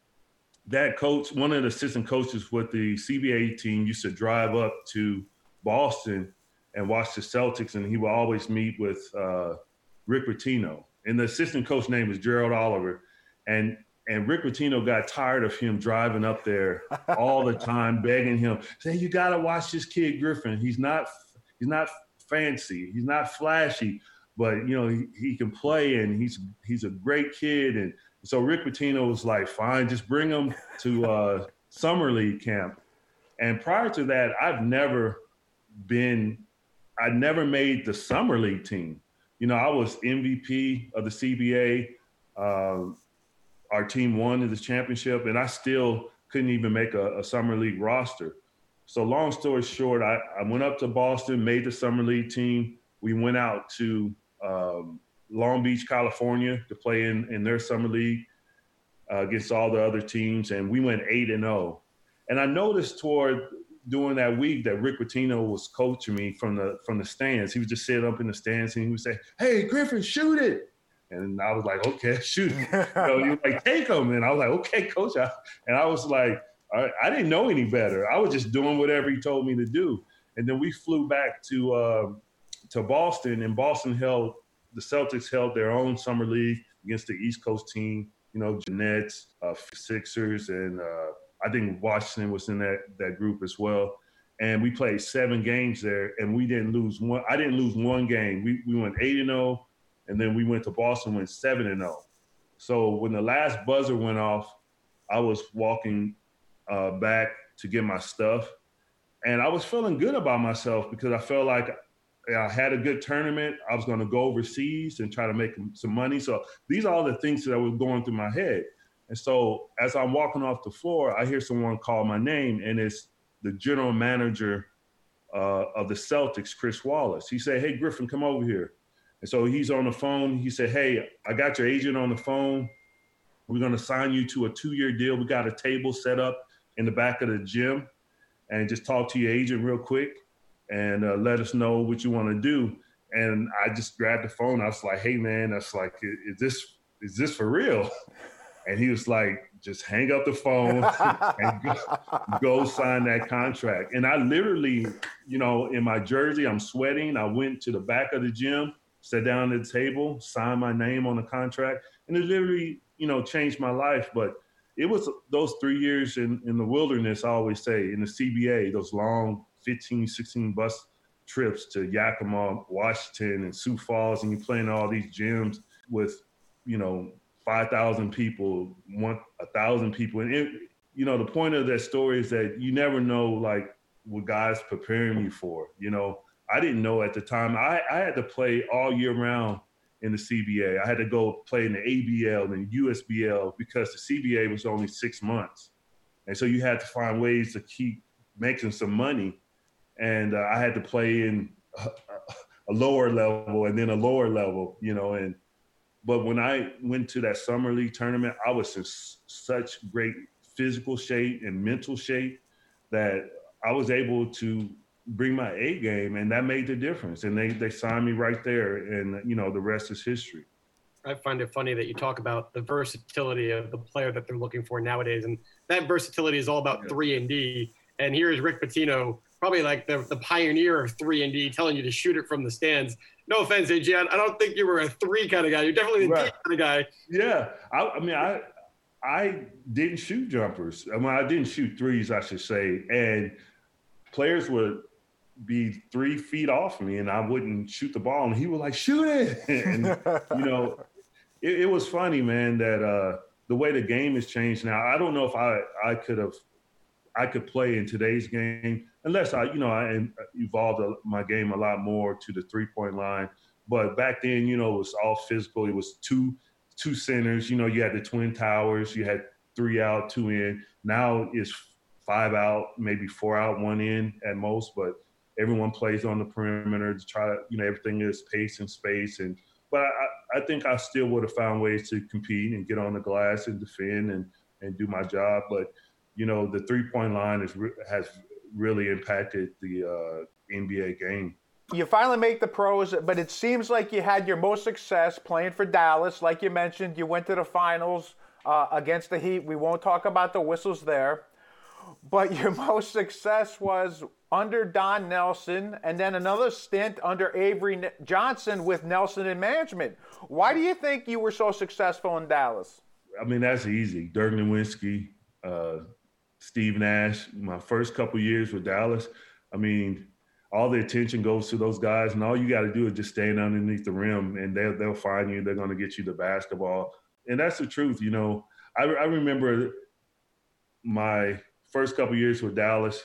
that coach, one of the assistant coaches with the CBA team, used to drive up to Boston and watch the Celtics, and he would always meet with uh, Rick Pitino. And the assistant coach name was Gerald Oliver, and and Rick Pitino got tired of him driving up there all the time, begging him, "Say you got to watch this kid Griffin. He's not he's not fancy, he's not flashy, but you know he, he can play and he's he's a great kid and so Rick Pitino was like, fine, just bring him to uh, summer league camp. And prior to that, I've never been, I never made the summer league team. You know, I was MVP of the CBA. Uh, our team won the championship, and I still couldn't even make a, a summer league roster. So, long story short, I, I went up to Boston, made the summer league team. We went out to um, Long Beach, California, to play in in their summer league uh, against all the other teams, and we went eight and zero. Oh. And I noticed toward during that week that Rick Pitino was coaching me from the from the stands. He was just sitting up in the stands and he would say, "Hey, Griffin, shoot it." And I was like, "Okay, shoot." you know, you like take them, and I was like, "Okay, coach." And I was like, I, I didn't know any better. I was just doing whatever he told me to do. And then we flew back to uh, to Boston, and Boston held the Celtics held their own summer league against the East Coast team. You know, Jeanette's, uh, Sixers, and uh, I think Washington was in that that group as well. And we played seven games there, and we didn't lose one. I didn't lose one game. We we went eight and zero, oh, and then we went to Boston, went seven and zero. Oh. So when the last buzzer went off, I was walking uh, back to get my stuff, and I was feeling good about myself because I felt like I had a good tournament. I was going to go overseas and try to make some money. So these are all the things that were going through my head. And so as I'm walking off the floor, I hear someone call my name, and it's the general manager uh, of the Celtics, Chris Wallace. He said, "Hey Griffin, come over here." And so he's on the phone. He said, Hey, I got your agent on the phone. We're going to sign you to a two year deal. We got a table set up in the back of the gym and just talk to your agent real quick and uh, let us know what you want to do. And I just grabbed the phone. I was like, Hey, man, that's like, is this, is this for real? And he was like, just hang up the phone and go, go, sign that contract. And I literally, you know, in my jersey, I'm sweating. I went to the back of the gym, sat down at the table, signed my name on the contract, and it literally, you know, changed my life. But it was those three years in, in the wilderness, I always say, in the CBA, those long 15, 16 bus trips to Yakima, Washington, and Sioux Falls, and you're playing all these gyms with, you know, 5,000 people, one, a thousand people. And it, you know, the point of that story is that you never know like what God's preparing you for. You know, I didn't know at the time. I, I had to play all year round in the CBA. I had to go play in the ABL and USBL because the CBA was only six months. And so you had to find ways to keep making some money. And uh, I had to play in a, a lower level and then a lower level, you know, and but when I went to that summer league tournament, I was in such great physical shape and mental shape that I was able to bring my A game, and that made the difference. And they they signed me right there, and you know the rest is history. I find it funny that you talk about the versatility of the player that they're looking for nowadays, and that versatility is all about yeah. three and D. And here is Rick Pitino, probably like the, the pioneer of three and D, telling you to shoot it from the stands no offense, AG, I don't think you were a three kind of guy. You're definitely a right. kind of guy. Yeah, I, I, mean, I I didn't shoot jumpers. I mean, I didn't shoot threes, I should say, and players would be three feet off me, and I wouldn't shoot the ball, and he was like, "Shoot it!" and you know, it, it was funny, man, that uh, the way the game has changed now. I don't know if I I could have I could play in today's game unless I, you know, I uh, evolved my game a lot more to the three point line. But back then, you know, it was all physical. It was two two centers. You know, you had the twin towers. You had three out, two in. Now it's five out, maybe four out, one in at most. But everyone plays on the perimeter to try to, you know, everything is pace and space. And but I, I think I still would have found ways to compete and get on the glass and defend and and do my job. But you know, the three point line is has really impacted the uh, NBA game. You finally make the pros, but it seems like you had your most success playing for Dallas. Like you mentioned, you went to the finals uh, against the Heat. We won't talk about the whistles there. But your most success was under Don Nelson and then another stint under Avery Johnson with Nelson in management. Why do you think you were so successful in Dallas? I mean, that's easy. Dirk Nowitzki, uh, Steve Nash, my first couple years with Dallas, I mean, all the attention goes to those guys, and all you got to do is just stand underneath the rim, and they'll they'll find you. They're going to get you the basketball, and that's the truth. You know, I, I remember my first couple years with Dallas,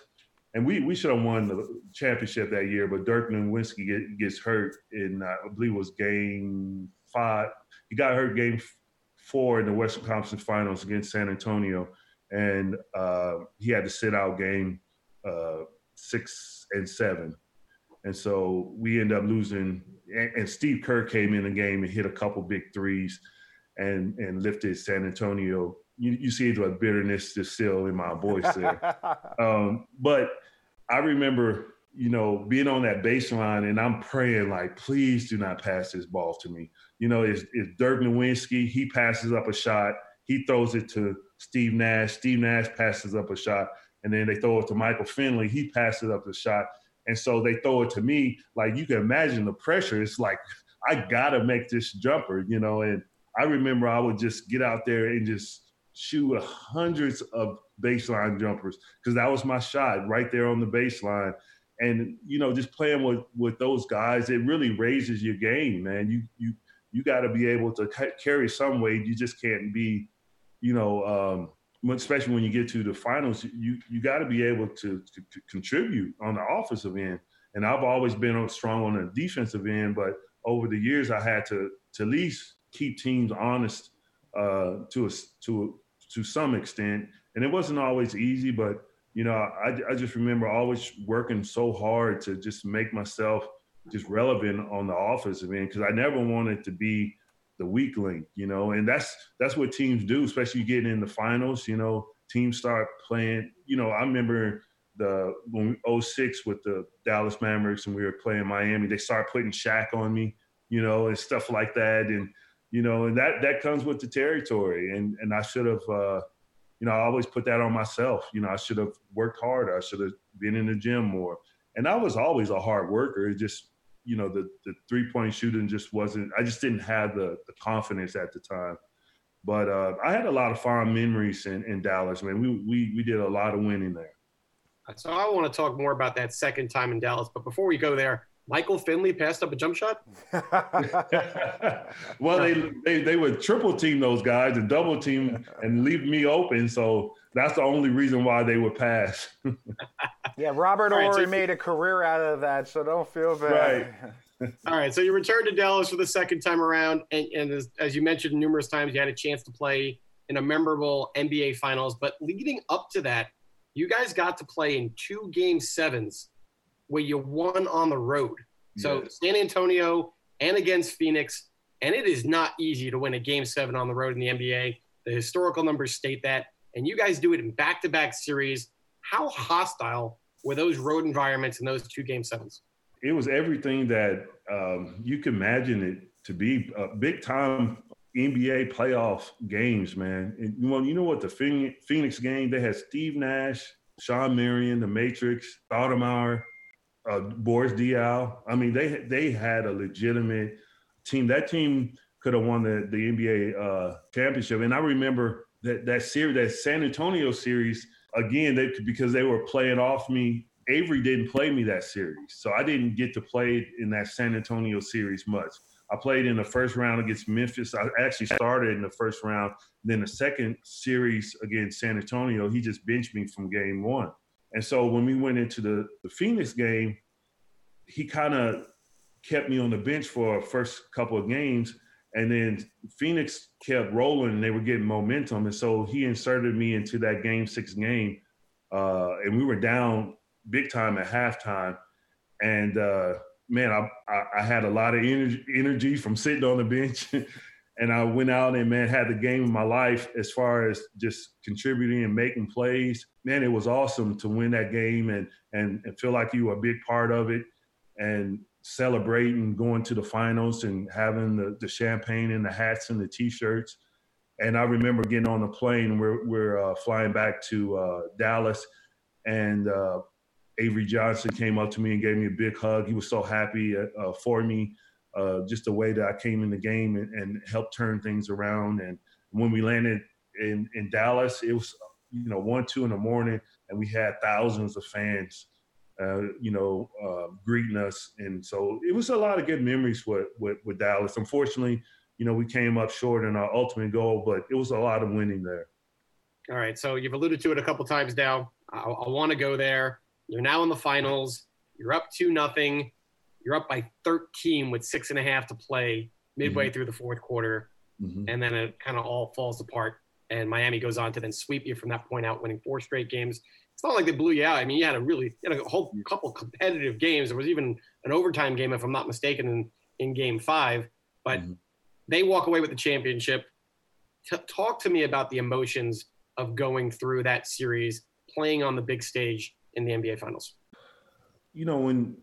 and we we should have won the championship that year, but Dirk Nowitzki get, gets hurt in uh, I believe it was game five. He got hurt game four in the Western Conference Finals against San Antonio and uh, he had to sit out game uh, six and seven. And so we end up losing. And, and, Steve Kerr came in the game and hit a couple big threes and, and lifted San Antonio. You, you see the bitterness just still in my voice there. um, but I remember, you know, being on that baseline and I'm praying, like, please do not pass this ball to me. You know, it's, it's Dirk Nowitzki. He passes up a shot. He throws it to Steve Nash. Steve Nash passes up a shot, and then they throw it to Michael Finley. He passes up the shot, and so they throw it to me. Like you can imagine the pressure. It's like I gotta make this jumper, you know. And I remember I would just get out there and just shoot hundreds of baseline jumpers because that was my shot right there on the baseline. And you know, just playing with with those guys, it really raises your game, man. You you you got to be able to carry some weight. You just can't be you know, um, especially when you get to the finals, you you got to be able to, to, to, contribute on the offensive end. And I've always been strong on the defensive end, but over the years, I had to to at least keep teams honest uh, to a, to to some extent. And it wasn't always easy, but you know, I, I just remember always working so hard to just make myself just relevant on the offensive end because I never wanted to be the weak link, you know, and that's that's what teams do, especially getting in the finals. You know, teams start playing. You know, I remember the when we, 06 with the Dallas Mavericks and we were playing Miami, they start putting Shaq on me, you know, and stuff like that, and you know, and that that comes with the territory, and and I should have. Uh, you know, I always put that on myself. You know, I should have worked harder. I should have been in the gym more. And I was always a hard worker. It just you know the the three point shooting just wasn't. I just didn't have the the confidence at the time. But uh, I had a lot of fond memories in, in Dallas. Man, we we we did a lot of winning there. So I want to talk more about that second time in Dallas. But before we go there, Michael Finley passed up a jump shot. well, they, they they would triple team those guys and double team and leave me open. So that's the only reason why they would pass. yeah, Robert All right, already so- made a career out of that, so don't feel bad. Right. All right, so you returned to Dallas for the second time around, and, and as, as you mentioned numerous times, you had a chance to play in a memorable NBA Finals. But leading up to that, you guys got to play in two Game Sevens where you won on the road. So Yes. San Antonio and against Phoenix, and it is not easy to win a Game Seven on the road in the NBA. The historical numbers state that, and you guys do it in back-to-back series. How hostile were those road environments in those two Game Sevens? it was everything that um, you could imagine it to be. Uh, big time NBA playoff games, man. And you know, you know what the Phoenix game? They had Steve Nash, Shawn Marion, The Matrix, Stoudemire, uh, Boris Diaw. I mean, they they had a legitimate team. That team could have won the the NBA uh, championship. And I remember that that series, that San Antonio series, again, they because they were playing off me. Avery didn't play me that series, so I didn't get to play in that San Antonio series much. I played in the first round against Memphis. I actually started in the first round. Then the second series against San Antonio, he just benched me from game one. And so when we went into the, the Phoenix game, he kind of kept me on the bench for first couple of games. And then Phoenix kept rolling and they were getting momentum. And so he inserted me into that game six game. Uh, and we were down big time at halftime. And uh, man, I, I, I had a lot of energy, energy from sitting on the bench. and I went out and man had the game of my life as far as just contributing and making plays. Man, it was awesome to win that game and and, and feel like you were a big part of it and celebrating going to the finals and having the, the champagne and the hats and the t-shirts. And I remember getting on the plane. We're we're uh, flying back to uh, Dallas, and uh, Avery Johnson came up to me and gave me a big hug. He was so happy uh, for me, uh, just the way that I came in the game and, and helped turn things around. And when we landed in, in Dallas, it was you know one two in the morning, and we had thousands of fans, uh, you know, uh, greeting us. And so it was a lot of good memories with, with with Dallas. Unfortunately, you know, we came up short in our ultimate goal, but it was a lot of winning there. All right, so you've alluded to it a couple times now. I, I want to go there. You're now in the finals. You're up two nothing. You're up by 13 with six and a half to play midway through the fourth quarter, Mhm. and then it kind of all falls apart. And Miami goes on to then sweep you from that point out, winning four straight games. It's not like they blew you out. I mean, you had a really you had a whole couple competitive games. There was even an overtime game, if I'm not mistaken, in, in game five. But they walk away with the championship. T- talk to me about the emotions of going through that series, playing on the big stage in the NBA Finals. you know when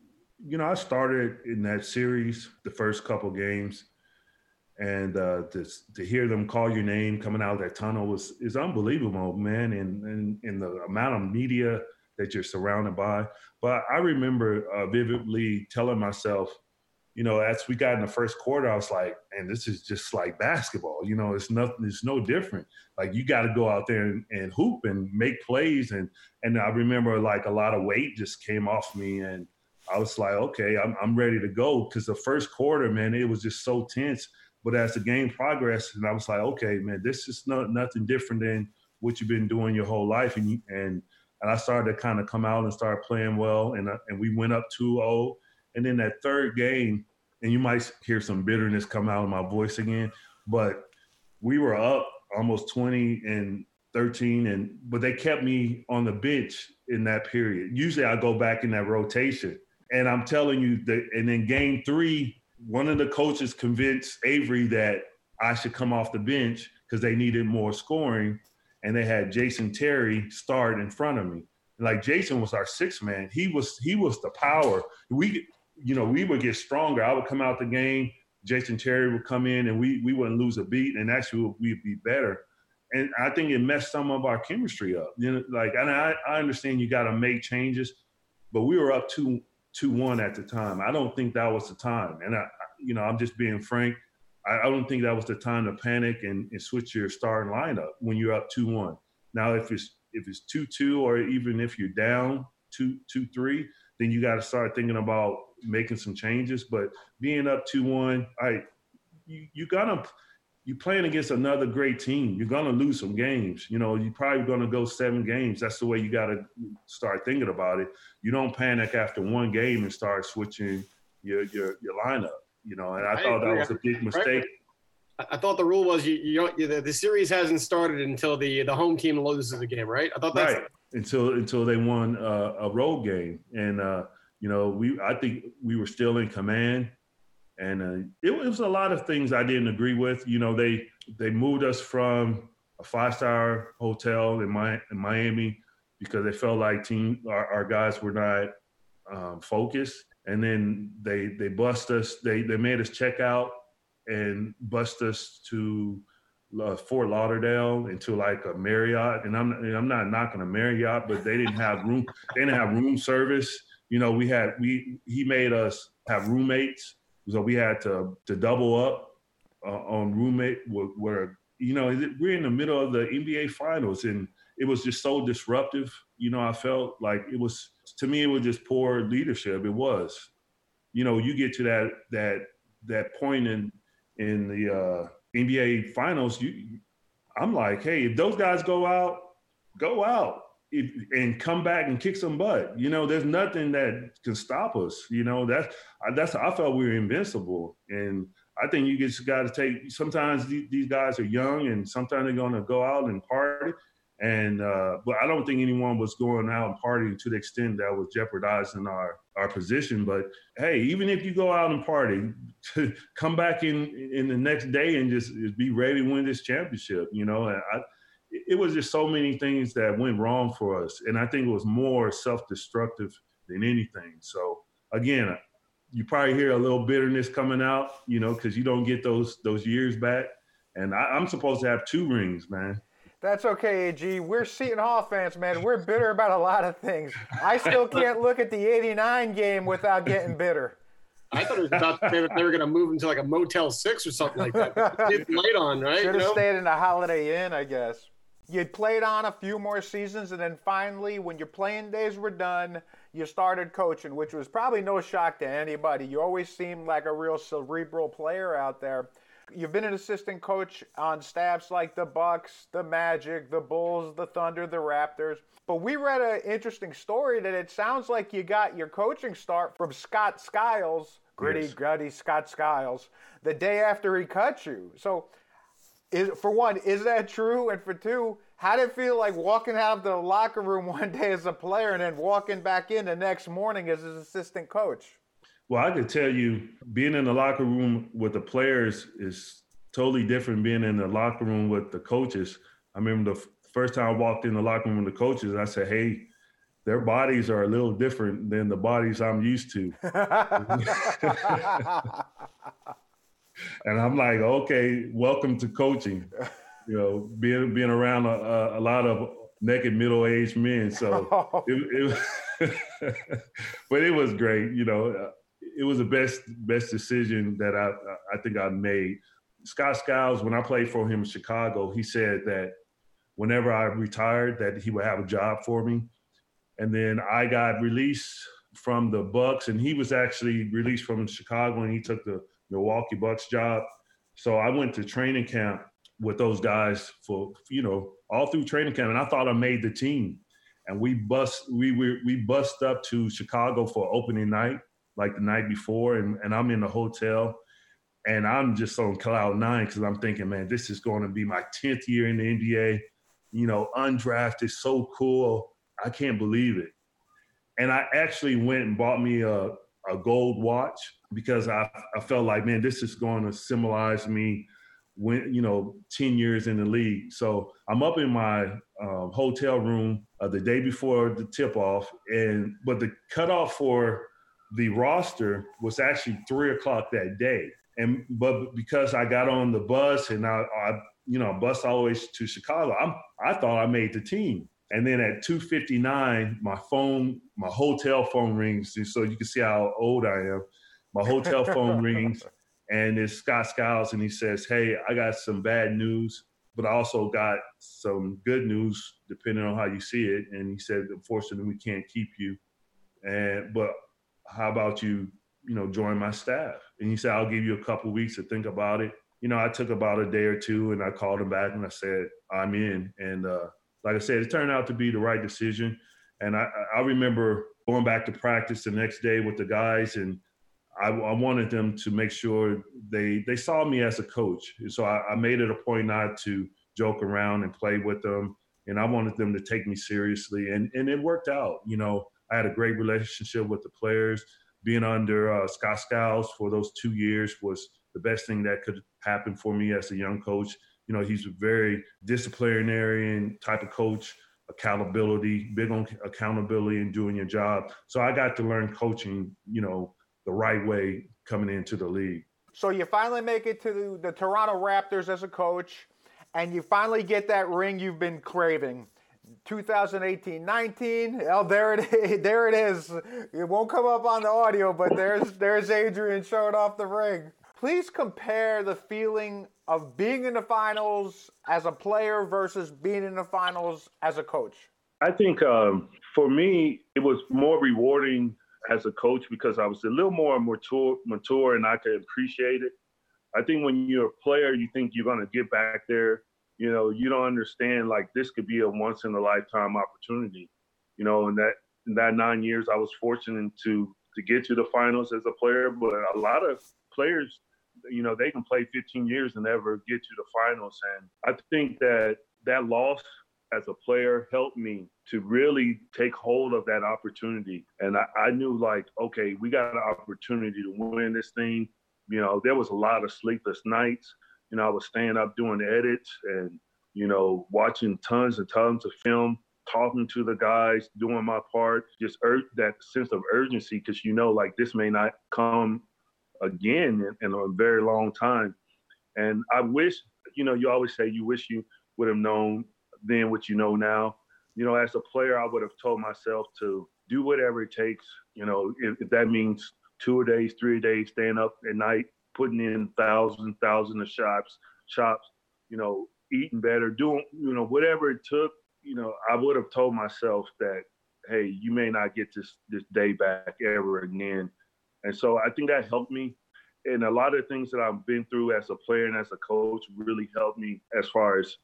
you know I started in that series the first couple games, and uh, to to hear them call your name coming out of that tunnel was is unbelievable, man. And and, and the amount of media that you're surrounded by. But I remember uh, vividly telling myself, you know, as we got in the first quarter, I was like, and this is just like basketball. You know, it's nothing. It's no different. Like you got to go out there and, and hoop and make plays. And and I remember like a lot of weight just came off me, and I was like, okay, I'm I'm ready to go. Because the first quarter, man, it was just so tense. But as the game progressed, and I was like, okay, man, this is not nothing different than what you've been doing your whole life. And and and I started to kind of come out and start playing well, and uh, and we went up 2-0. And then that third game, and you might hear some bitterness come out of my voice again, but we were up almost 20 and 13, and but they kept me on the bench in that period. Usually I go back in that rotation, And I'm telling you that, and then game three, one of the coaches convinced Avery that I should come off the bench because they needed more scoring. And they had Jason Terry start in front of me. Like Jason was our sixth man. He was he was the power. We you know, we would get stronger. I would come out the game, Jason Terry would come in and we we wouldn't lose a beat and actually we'd be better. And I think it messed some of our chemistry up. You know, like and I, I understand you gotta make changes, but we were up two two one at the time. I don't think that was the time. And I you know, I'm just being frank. I, I don't think that was the time to panic and, and switch your starting lineup when you're up two one. Now if it's if it's two two or even if you're down two two three, then you got to start thinking about making some changes. But being up two one, I you, you gotta you playing against another great team. You're gonna lose some games. You know, you're probably gonna go seven games. That's the way you gotta start thinking about it. You don't panic after one game and start switching your your, your lineup. You know, and I, I thought that was a big mistake. I thought the rule was you, you don't, the, the series hasn't started until the the home team loses the game, right? I thought that's right until until they won uh, a road game, and uh, you know we I think we were still in command, and uh, it, was a lot of things I didn't agree with. You know they they moved us from a five star hotel in, Mi- in Miami because they felt like team our, our guys were not um, focused, and then they they bust us. They they made us check out and bust us to uh, Fort Lauderdale into like a Marriott, and I'm and I'm not knocking a Marriott, but they didn't have room. They didn't have room service. You know, we had we he made us have roommates, so we had to to double up uh, on roommate. Where, you know we're in the middle of the NBA finals, and it was just so disruptive. You know, I felt like it was to me it was just poor leadership. It was, you know, you get to that that that point in in the uh, NBA finals, you, I'm like, hey, if those guys go out, go out if, and come back and kick some butt. You know, there's nothing that can stop us. You know, that's that's I felt we were invincible, and I think you just got to take. Sometimes these, guys are young, and sometimes they're going to go out and party. And uh, but I don't think anyone was going out and partying to the extent that was jeopardizing our our position. But hey, even if you go out and party, to come back in in the next day and just, just be ready to win this championship. You know, and I, it was just so many things that went wrong for us, and I think it was more self-destructive than anything. So again, you probably hear a little bitterness coming out, you know, because you don't get those those years back. And I, I'm supposed to have two rings, man. That's okay, AG. We're Seton Hall fans, man. We're bitter about a lot of things. I still can't look at the 89 game without getting bitter. I thought it was about to say that they were going to move into like a Motel 6 or something like that. It's late on, right? Should You have know? stayed in a Holiday Inn, I guess. You played on a few more seasons, and then finally, when your playing days were done, you started coaching, which was probably no shock to anybody. You always seemed like a real cerebral player out there. You've been an assistant coach on staffs like the Bucks, the Magic, the Bulls, the Thunder, the Raptors. But we read an interesting story that it sounds like you got your coaching start from Scott Skiles, gritty, Yes. gritty Scott Skiles, the day after he cut you. So, is for one, is that true? And for two, how did it feel like walking out of the locker room one day as a player and then walking back in the next morning as his assistant coach? Well, I could tell you, being in the locker room with the players is totally different. Being in the locker room with the coaches. I remember the f- first time I walked in the locker room with the coaches, I said, "Hey, their bodies are a little different than the bodies I'm used to." and I'm like, "Okay, welcome to coaching." You know, being being around a, a, a lot of naked middle-aged men. So, it, it, but it was great. You know, uh, it was the best best decision that I I think I made. Scott Skiles, when I played for him in Chicago, he said that whenever I retired, that he would have a job for me. And then I got released from the Bucks, and he was actually released from Chicago, and he took the Milwaukee Bucks job. So I went to training camp with those guys for you know all through training camp, and I thought I made the team. And we bust we we we bust up to Chicago for opening night, like the night before, and, and I'm in the hotel, and I'm just on cloud nine because I'm thinking, man, this is going to be my tenth year in the NBA. You know, undrafted, so cool. I can't believe it. and I actually went and bought me a, a gold watch because I, I felt like, man, this is going to symbolize me when you know 10 years in the league. So i'm up in my um, hotel room uh, the day before the tip off and but the cutoff for the roster was actually three o'clock that day. And but because i got on the bus and i, I you know bus always to chicago I'm, i thought i made the team and then at 2.59 my phone my hotel phone rings so you can see how old i am my hotel phone rings and it's Scott Skiles, and he says, "Hey, I got some bad news, but I also got some good news, depending on how you see it." And he said, "Unfortunately, we can't keep you, and but how about you, you know, join my staff?" And he said, "I'll give you a couple weeks to think about it." You know, I took about a day or two, and I called him back, and I said, "I'm in." And uh, like I said, it turned out to be the right decision. And I, I remember going back to practice the next day with the guys and I, I, wanted them to make sure they they saw me as a coach. So I, I, made it a point not to joke around and play with them, and I wanted them to take me seriously, and and it worked out. You know, I had a great relationship with the players. Being under uh, Scott Skiles for those two years was the best thing that could happen for me as a young coach. You know, he's a very disciplinarian type of coach accountability, big on accountability and doing your job. So I got to learn coaching, you know, the right way coming into the league. So you finally make it to the, the Toronto Raptors as a coach, and you finally get that ring you've been craving. 2018-19. Oh, there it is. There it is. It won't come up on the audio, but there's there's Adrian showing off the ring. Please compare the feeling of being in the finals as a player versus being in the finals as a coach. I think um, for me, it was more rewarding as a coach because I was a little more mature, mature, and I could appreciate it. I think when you're a player, you think you're going to get back there. You know, you don't understand like this could be a once in a lifetime opportunity. You know, in that in that nine years, I was fortunate to to get to the finals as a player, but a lot of players, you know, they can play 15 years and never get to the finals. And I think that that loss as a player helped me to really take hold of that opportunity. And I, I, knew like, okay, we got an opportunity to win this thing. You know, there was a lot of sleepless nights. You know, I was staying up doing edits and, you know, watching tons and tons of film, talking to the guys, doing my part, just ur- that sense of urgency because you know, like this may not come again in, in a very long time. And I wish, you know, you always say you wish you would have known then what you know now. You know, as a player, I would have told myself to do whatever it takes. You know, if, if that means two a days, three a days, staying up at night, putting in thousands, thousands of shots, shops, you know, eating better, doing, you know, whatever it took, you know, I would have told myself that, hey, you may not get this this day back ever again. And so I think that helped me. And a lot of things that I've been through as a player and as a coach really helped me as far as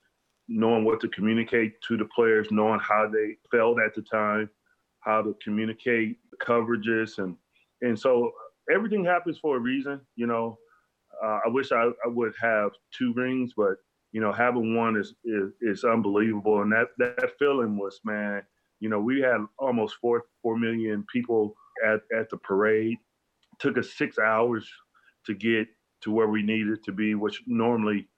knowing what to communicate to the players, knowing how they felt at the time, how to communicate coverages, and and so everything happens for a reason. You know, uh, I wish I, I would have two rings, but you know, having one is, is is unbelievable, and that that feeling was man. You know, we had almost four four million people at at the parade. Took us six hours to get to where we needed to be, which normally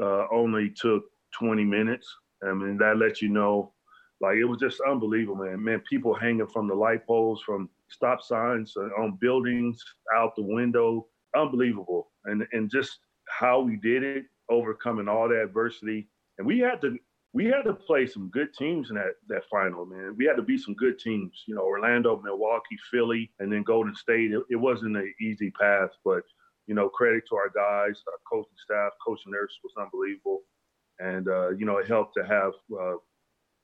uh, only took 20 minutes. I mean, that lets you know, like, it was just unbelievable, man. Man, people hanging from the light poles, from stop signs on buildings, out the window, unbelievable. And and just how we did it, overcoming all that adversity. And we had to we had to play some good teams in that that final, man. We had to beat some good teams, you know, Orlando, Milwaukee, Philly, and then Golden State. It, it wasn't an easy path, but you know, credit to our guys, our coaching staff, Coach Nurse was unbelievable and uh, you know it helped to have uh,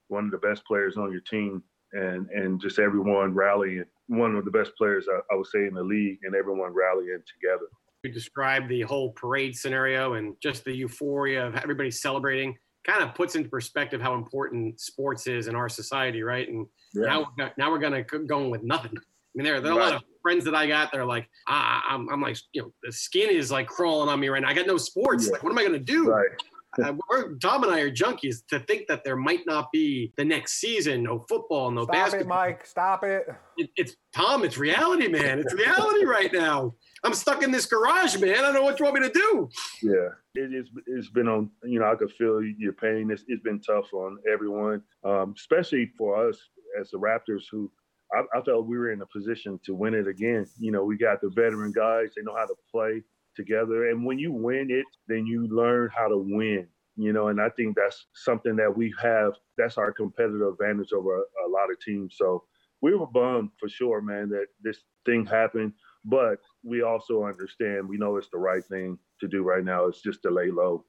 one of the best players on your team and and just everyone rallying. One of the best players I, I would say in the league, and everyone rallying together. You described the whole parade scenario and just the euphoria of everybody celebrating. Kind of puts into perspective how important sports is in our society, right? And yeah. now, now we're gonna go with nothing. I mean, there, there are right. a lot of friends that I got. They're like, ah, I'm, I'm like, you know, the skin is like crawling on me right now. I got no sports. Yeah. Like, what am I gonna do? Right. uh, we're, Tom and I are junkies to think that there might not be the next season, no football, no Stop basketball. it, Mike. Stop it. It, it's Tom. It's reality, man. It's reality right now. I'm stuck in this garage, man. I don't know what you want me to do. Yeah, it is. It's been on. You know, I could feel your pain. It's, it's been tough on everyone, um, especially for us as the Raptors, who I, I felt we were in a position to win it again. You know, we got the veteran guys; they know how to play together, and when you win it, then you learn how to win. You know, and I think that's something that we have. That's our competitive advantage over a, a lot of teams. So we were bummed for sure, man, that this thing happened. But we also understand. We know it's the right thing to do right now. It's just to lay low.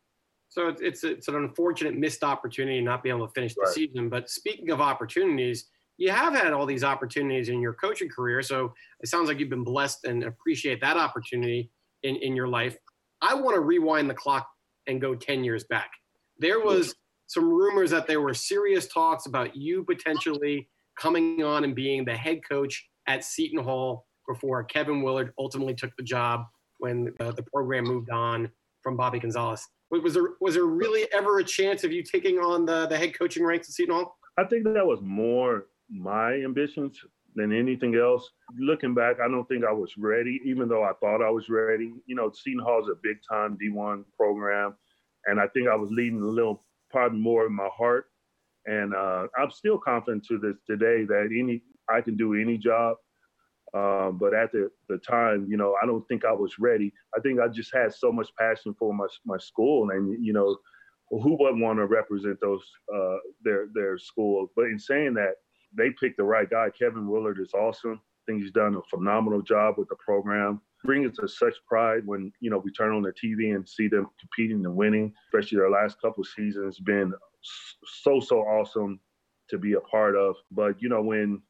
So it's it's, it's an unfortunate missed opportunity not being able to finish the Right. season. But speaking of opportunities, you have had all these opportunities in your coaching career. So it sounds like you've been blessed and appreciate that opportunity in, in your life. I want to rewind the clock and go 10 years back. There was some rumors that there were serious talks about you potentially coming on and being the head coach at Seton Hall before Kevin Willard ultimately took the job when uh, the program moved on from Bobby Gonzalez. Was was there was there really ever a chance of you taking on the, the head coaching ranks at Seton Hall? I think that was more my ambitions than anything else. Looking back, I don't think I was ready, even though I thought I was ready. You know, Seton Hall is a big time D1 program, and I think I was leading a little, probably more in my heart. And uh, I'm still confident to this today that any I can do any job. Um, but at the, the time, you know, I don't think I was ready. I think I just had so much passion for my my school, and you know, who wouldn't want to represent those uh, their their school? But in saying that, they picked the right guy. Kevin Willard is awesome. I think he's done a phenomenal job with the program. Brings us such pride when you know we turn on the TV and see them competing and winning. Especially their last couple seasons, been so so awesome to be a part of. But you know when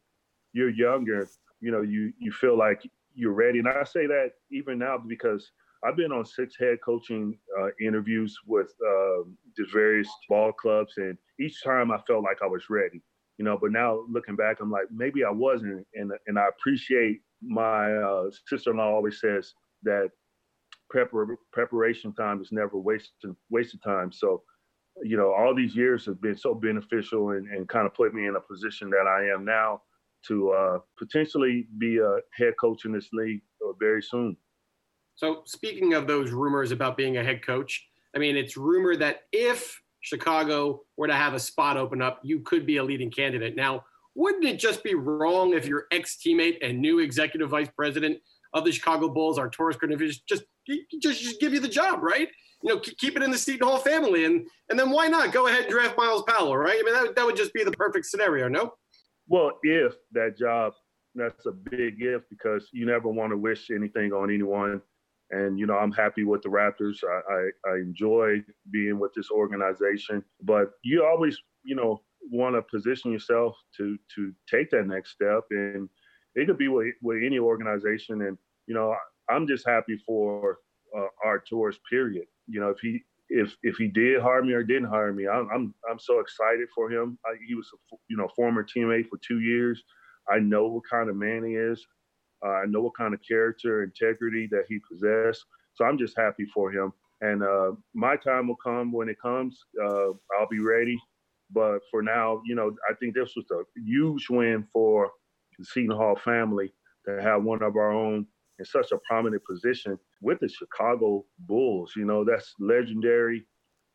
you're younger, you know you you feel like you're ready, and I say that even now because I've been on six head coaching uh, interviews with uh, just various ball clubs, and each time I felt like I was ready. You know, but now looking back, I'm like maybe I wasn't, and and I appreciate my uh, sister-in-law always says that prepar- preparation time is never wasted wasted time. So, you know, all these years have been so beneficial and, and kind of put me in a position that I am now to uh, potentially be a head coach in this league uh, very soon. So speaking of those rumors about being a head coach, I mean, it's rumored that if Chicago were to have a spot open up, you could be a leading candidate. Now, wouldn't it just be wrong if your ex-teammate and new executive vice president of the Chicago Bulls, Arturas Karnisovas, just just just give you the job, right? You know, keep it in the Seton Hall family, and and then why not go ahead and draft Myles Powell, right? I mean, that, that would just be the perfect scenario, no? Well, if that job, that's a big if because you never want to wish anything on anyone. And you know, I'm happy with the Raptors. I, I, I enjoy being with this organization, but you always, you know, want to position yourself to to take that next step, and it could be with, with any organization. And you know, I'm just happy for uh, Arturas. Period. You know, if he if if he did hire me or didn't hire me, I'm I'm, I'm so excited for him. I, he was a you know former teammate for two years. I know what kind of man he is. Uh, I know what kind of character, integrity that he possessed. So I'm just happy for him. And uh, my time will come when it comes. Uh, I'll be ready. But for now, you know, I think this was a huge win for the Seton Hall family to have one of our own in such a prominent position with the Chicago Bulls. You know, that's legendary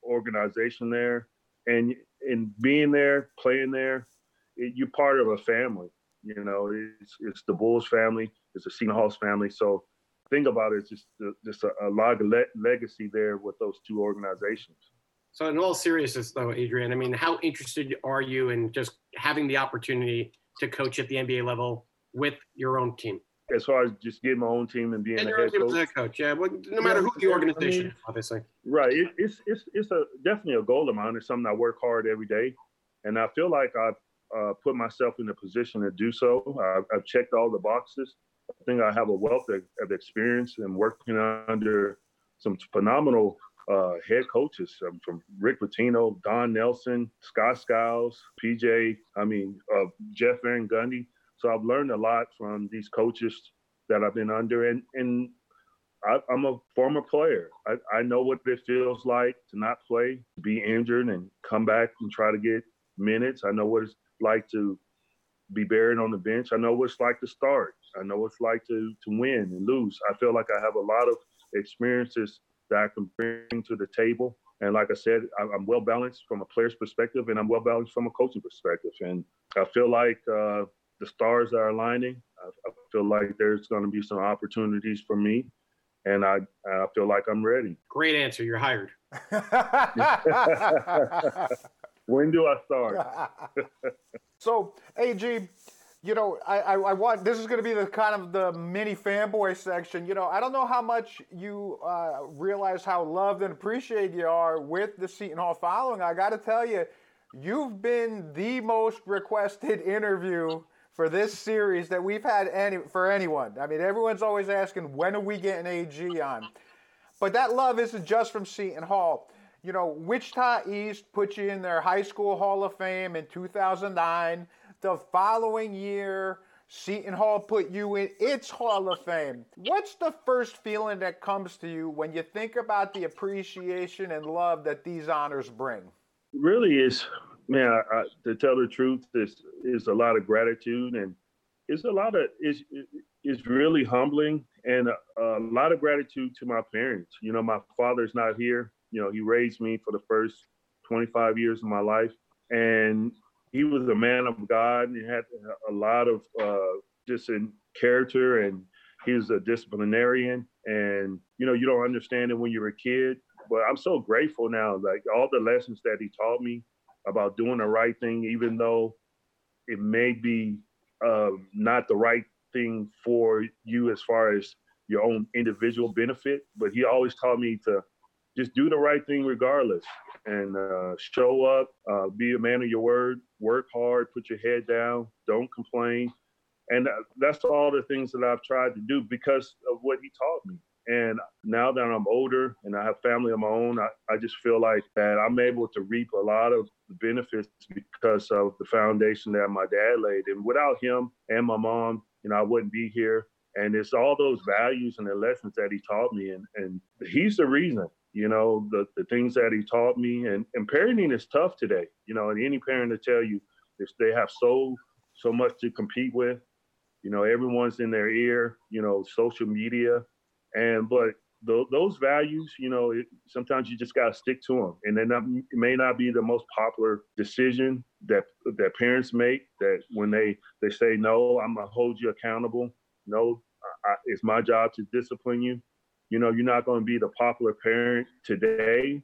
organization there. And and being there, playing there, it, you're part of a family. You know, it's it's the Bulls family, it's the Hall's family. So think about it, it's just just a, a lot of le- legacy there with those two organizations. So, in all seriousness, though, Adrian, I mean, how interested are you in just having the opportunity to coach at the NBA level with your own team? As far as just getting my own team and being And a head coach, head coach, yeah. Well, no matter who the Yeah, I organization mean- obviously. right? It, it's it's it's a definitely a goal of mine. It's something I work hard every day, and I feel like I've uh, put myself in a position to do so. I've, I've checked all the boxes. I think I have a wealth of, of experience and working under some phenomenal uh, head coaches um, from Rick Pitino, Don Nelson, Scott Skiles, PJ, I mean, uh, Jeff Van Gundy. So I've learned a lot from these coaches that I've been under. And, and I, am a former player. I, I know what it feels like to not play, to be injured, and come back and try to get minutes. I know what it's like to be buried on the bench. I know what it's like to start. I know what it's like to to win and lose. I feel like I have a lot of experiences that I can bring to the table. And like I said, I'm well balanced from a player's perspective, and I'm well balanced from a coaching perspective. And I feel like uh, the stars are aligning. I, I feel like there's going to be some opportunities for me, and I I feel like I'm ready. Great answer. You're hired. when do I start? so, AG, you know, I, I, I, want this is going to be the kind of the mini fanboy section. You know, I don't know how much you uh, realize how loved and appreciated you are with the Seton Hall following. I got to tell you, you've been the most requested interview for this series that we've had any for anyone. I mean, everyone's always asking when are we getting AG on, but that love isn't just from Seton Hall. You know, Wichita East put you in their high school Hall of Fame in 2009. The following year, Seton Hall put you in its Hall of Fame. What's the first feeling that comes to you when you think about the appreciation and love that these honors bring? Really is, man, I, I, to tell the truth, is is a lot of gratitude and it's a lot of it's it's really humbling and a, a lot of gratitude to my parents. You know, my father's not here. You know, he raised me for the first 25 years of my life, and he was a man of God and he had a lot of uh, just in character. And he was a disciplinarian. And you know you don't understand it when you're a kid but i'm so grateful now. Like all the lessons that he taught me about doing the right thing even though it may be uh, not the right thing for you as far as your own individual benefit but he always taught me to just do the right thing regardless and uh, show up, uh, be a man of your word, work hard, put your head down, don't complain. And uh, that's all the things that I've tried to do because of what he taught me. And now that I'm older and I have family of my own, I, I just feel like that I'm able to reap a lot of benefits because of the foundation that my dad laid. And without him and my mom, you know, I wouldn't be here. And it's all those values and the lessons that he taught me. And, and he's the reason you know, the, the things that he taught me. And, and parenting is tough today, you know, and any parent to tell you if they have so, so much to compete with, you know, everyone's in their ear, you know, social media. And, but th- those values, you know, it, sometimes you just got to stick to them. And then not, it may not be the most popular decision that, that parents make that when they, they say, no, I'm going to hold you accountable. No, I, it's my job to discipline you you know, you're not going to be the popular parent today,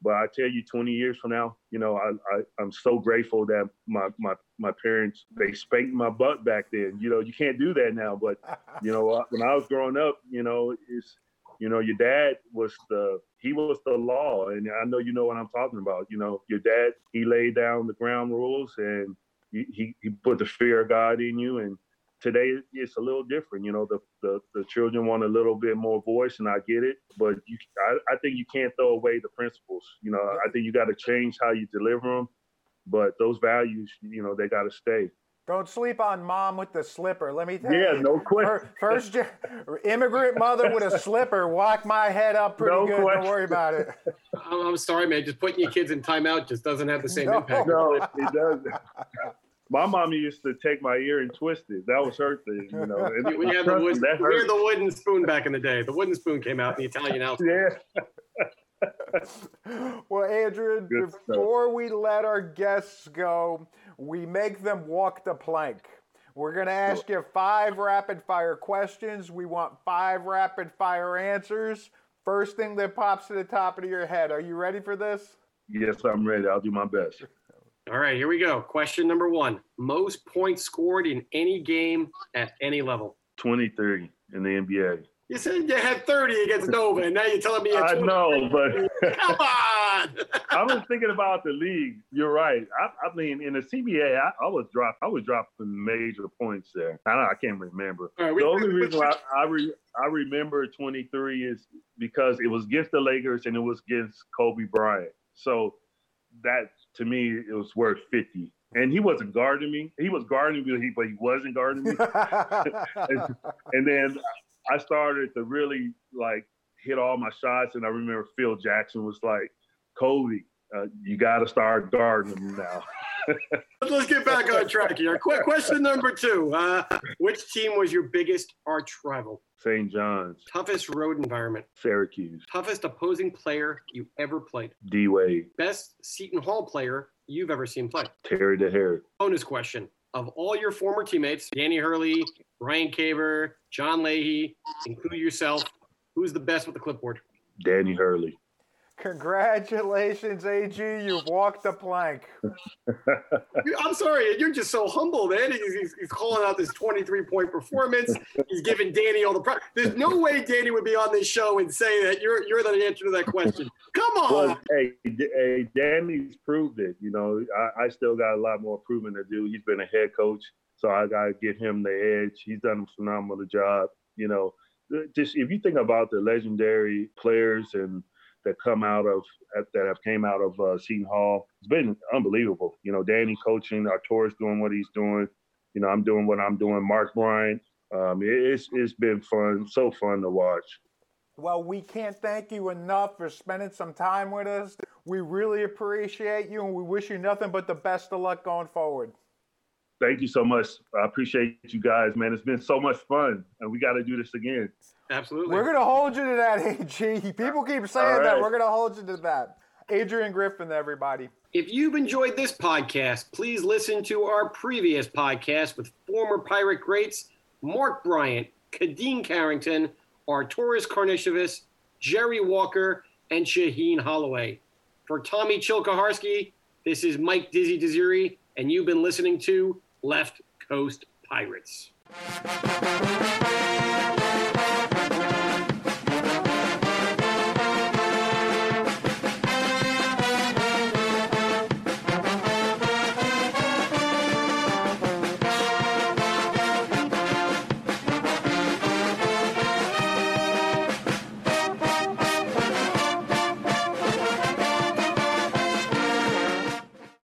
but I tell you, 20 years from now, you know, I, I am so grateful that my my my parents they spanked my butt back then. You know, you can't do that now, but you know, when I was growing up, you know, it's you know, your dad was the he was the law, and I know you know what I'm talking about. You know, your dad he laid down the ground rules, and he he, he put the fear of God in you, and today it's a little different. You know, the, the, the children want a little bit more voice, and I get it. But you, I, I think you can't throw away the principles. You know, I think you got to change how you deliver them. But those values, you know, they got to stay. Don't sleep on mom with the slipper. Let me tell yeah, you. Yeah, no question. First immigrant mother with a slipper walk my head up pretty no good. Question. Don't worry about it. Oh, I'm sorry, man. Just putting your kids in timeout just doesn't have the same no. impact. No, it, it doesn't. My mom used to take my ear and twist it. That was her thing, you know. And we had the wood, we had the wooden spoon back in the day. The wooden spoon came out in the Italian house. Yeah. well, Adrian, Good before stuff. we let our guests go, we make them walk the plank. We're going to ask you five rapid fire questions. We want five rapid fire answers. First thing that pops to the top of your head. Are you ready for this? Yes, I'm ready. I'll do my best. All right, here we go. Question number one Most points scored in any game at any level? 23 in the NBA. You said you had 30 against Nova, and now you're telling me I know, but come on. I was thinking about the league. You're right. I, I mean, in the CBA, I, I, was drop. I was dropping major points there. I, I can't remember. Right, the we, only we, reason I I, re, I remember 23 is because it was against the Lakers and it was against Kobe Bryant. So that to me it was worth 50 and he wasn't guarding me. He was guarding me but he wasn't guarding me. And, and, then I started to really like hit all my shots, and I remember Phil Jackson was like, "Kobe, uh, you got to start guarding them now." Let's get back on track here. Quick question number two: uh, Which team was your biggest arch rival? St. John's, Toughest road environment? Syracuse, Toughest opposing player you ever played? D Wade, Best Seton Hall player you've ever seen play? Terry Dehere, Bonus question: Of all your former teammates, Danny Hurley, Ryan Caver, John Leahy, include yourself, who's the best with the clipboard? Danny Hurley. Congratulations, AG. You've walked the plank. I'm sorry, you're just so humble, man. He's, he's, he's calling out this 23 point performance. He's giving Danny all the pride. There's no way Danny would be on this show and say that you're you're the answer to that question. Come on. Well, hey, D- hey, Danny's proved it. You know, I, I still got a lot more proving to do. He's been a head coach, so I got to give him the edge. He's done a phenomenal job. You know, just if you think about the legendary players and that come out of that have came out of uh, Seton Hall, it's been unbelievable. You know, Danny coaching, Arturas doing what he's doing. You know, I'm doing what I'm doing. Mark Bryant. Um, it's it's been fun, so fun to watch. Well, we can't thank you enough for spending some time with us. We really appreciate you and we wish you nothing but the best of luck going forward. Thank you so much. I appreciate you guys, man. It's been so much fun, and we got to do this again. Absolutely. We're going to hold you to that, AG. People keep saying that. We're going to hold you to that. Adrian Griffin, everybody. If you've enjoyed this podcast, please listen to our previous podcast with former Pirate greats Mark Bryant, Khadeen Carrington, Arturas Karnisovas, Jerry Walker, and Shaheen Holloway. For Tommy Chilkaharsky, this is Mike Dizzy Desiri, and you've been listening to Left Coast Pirates.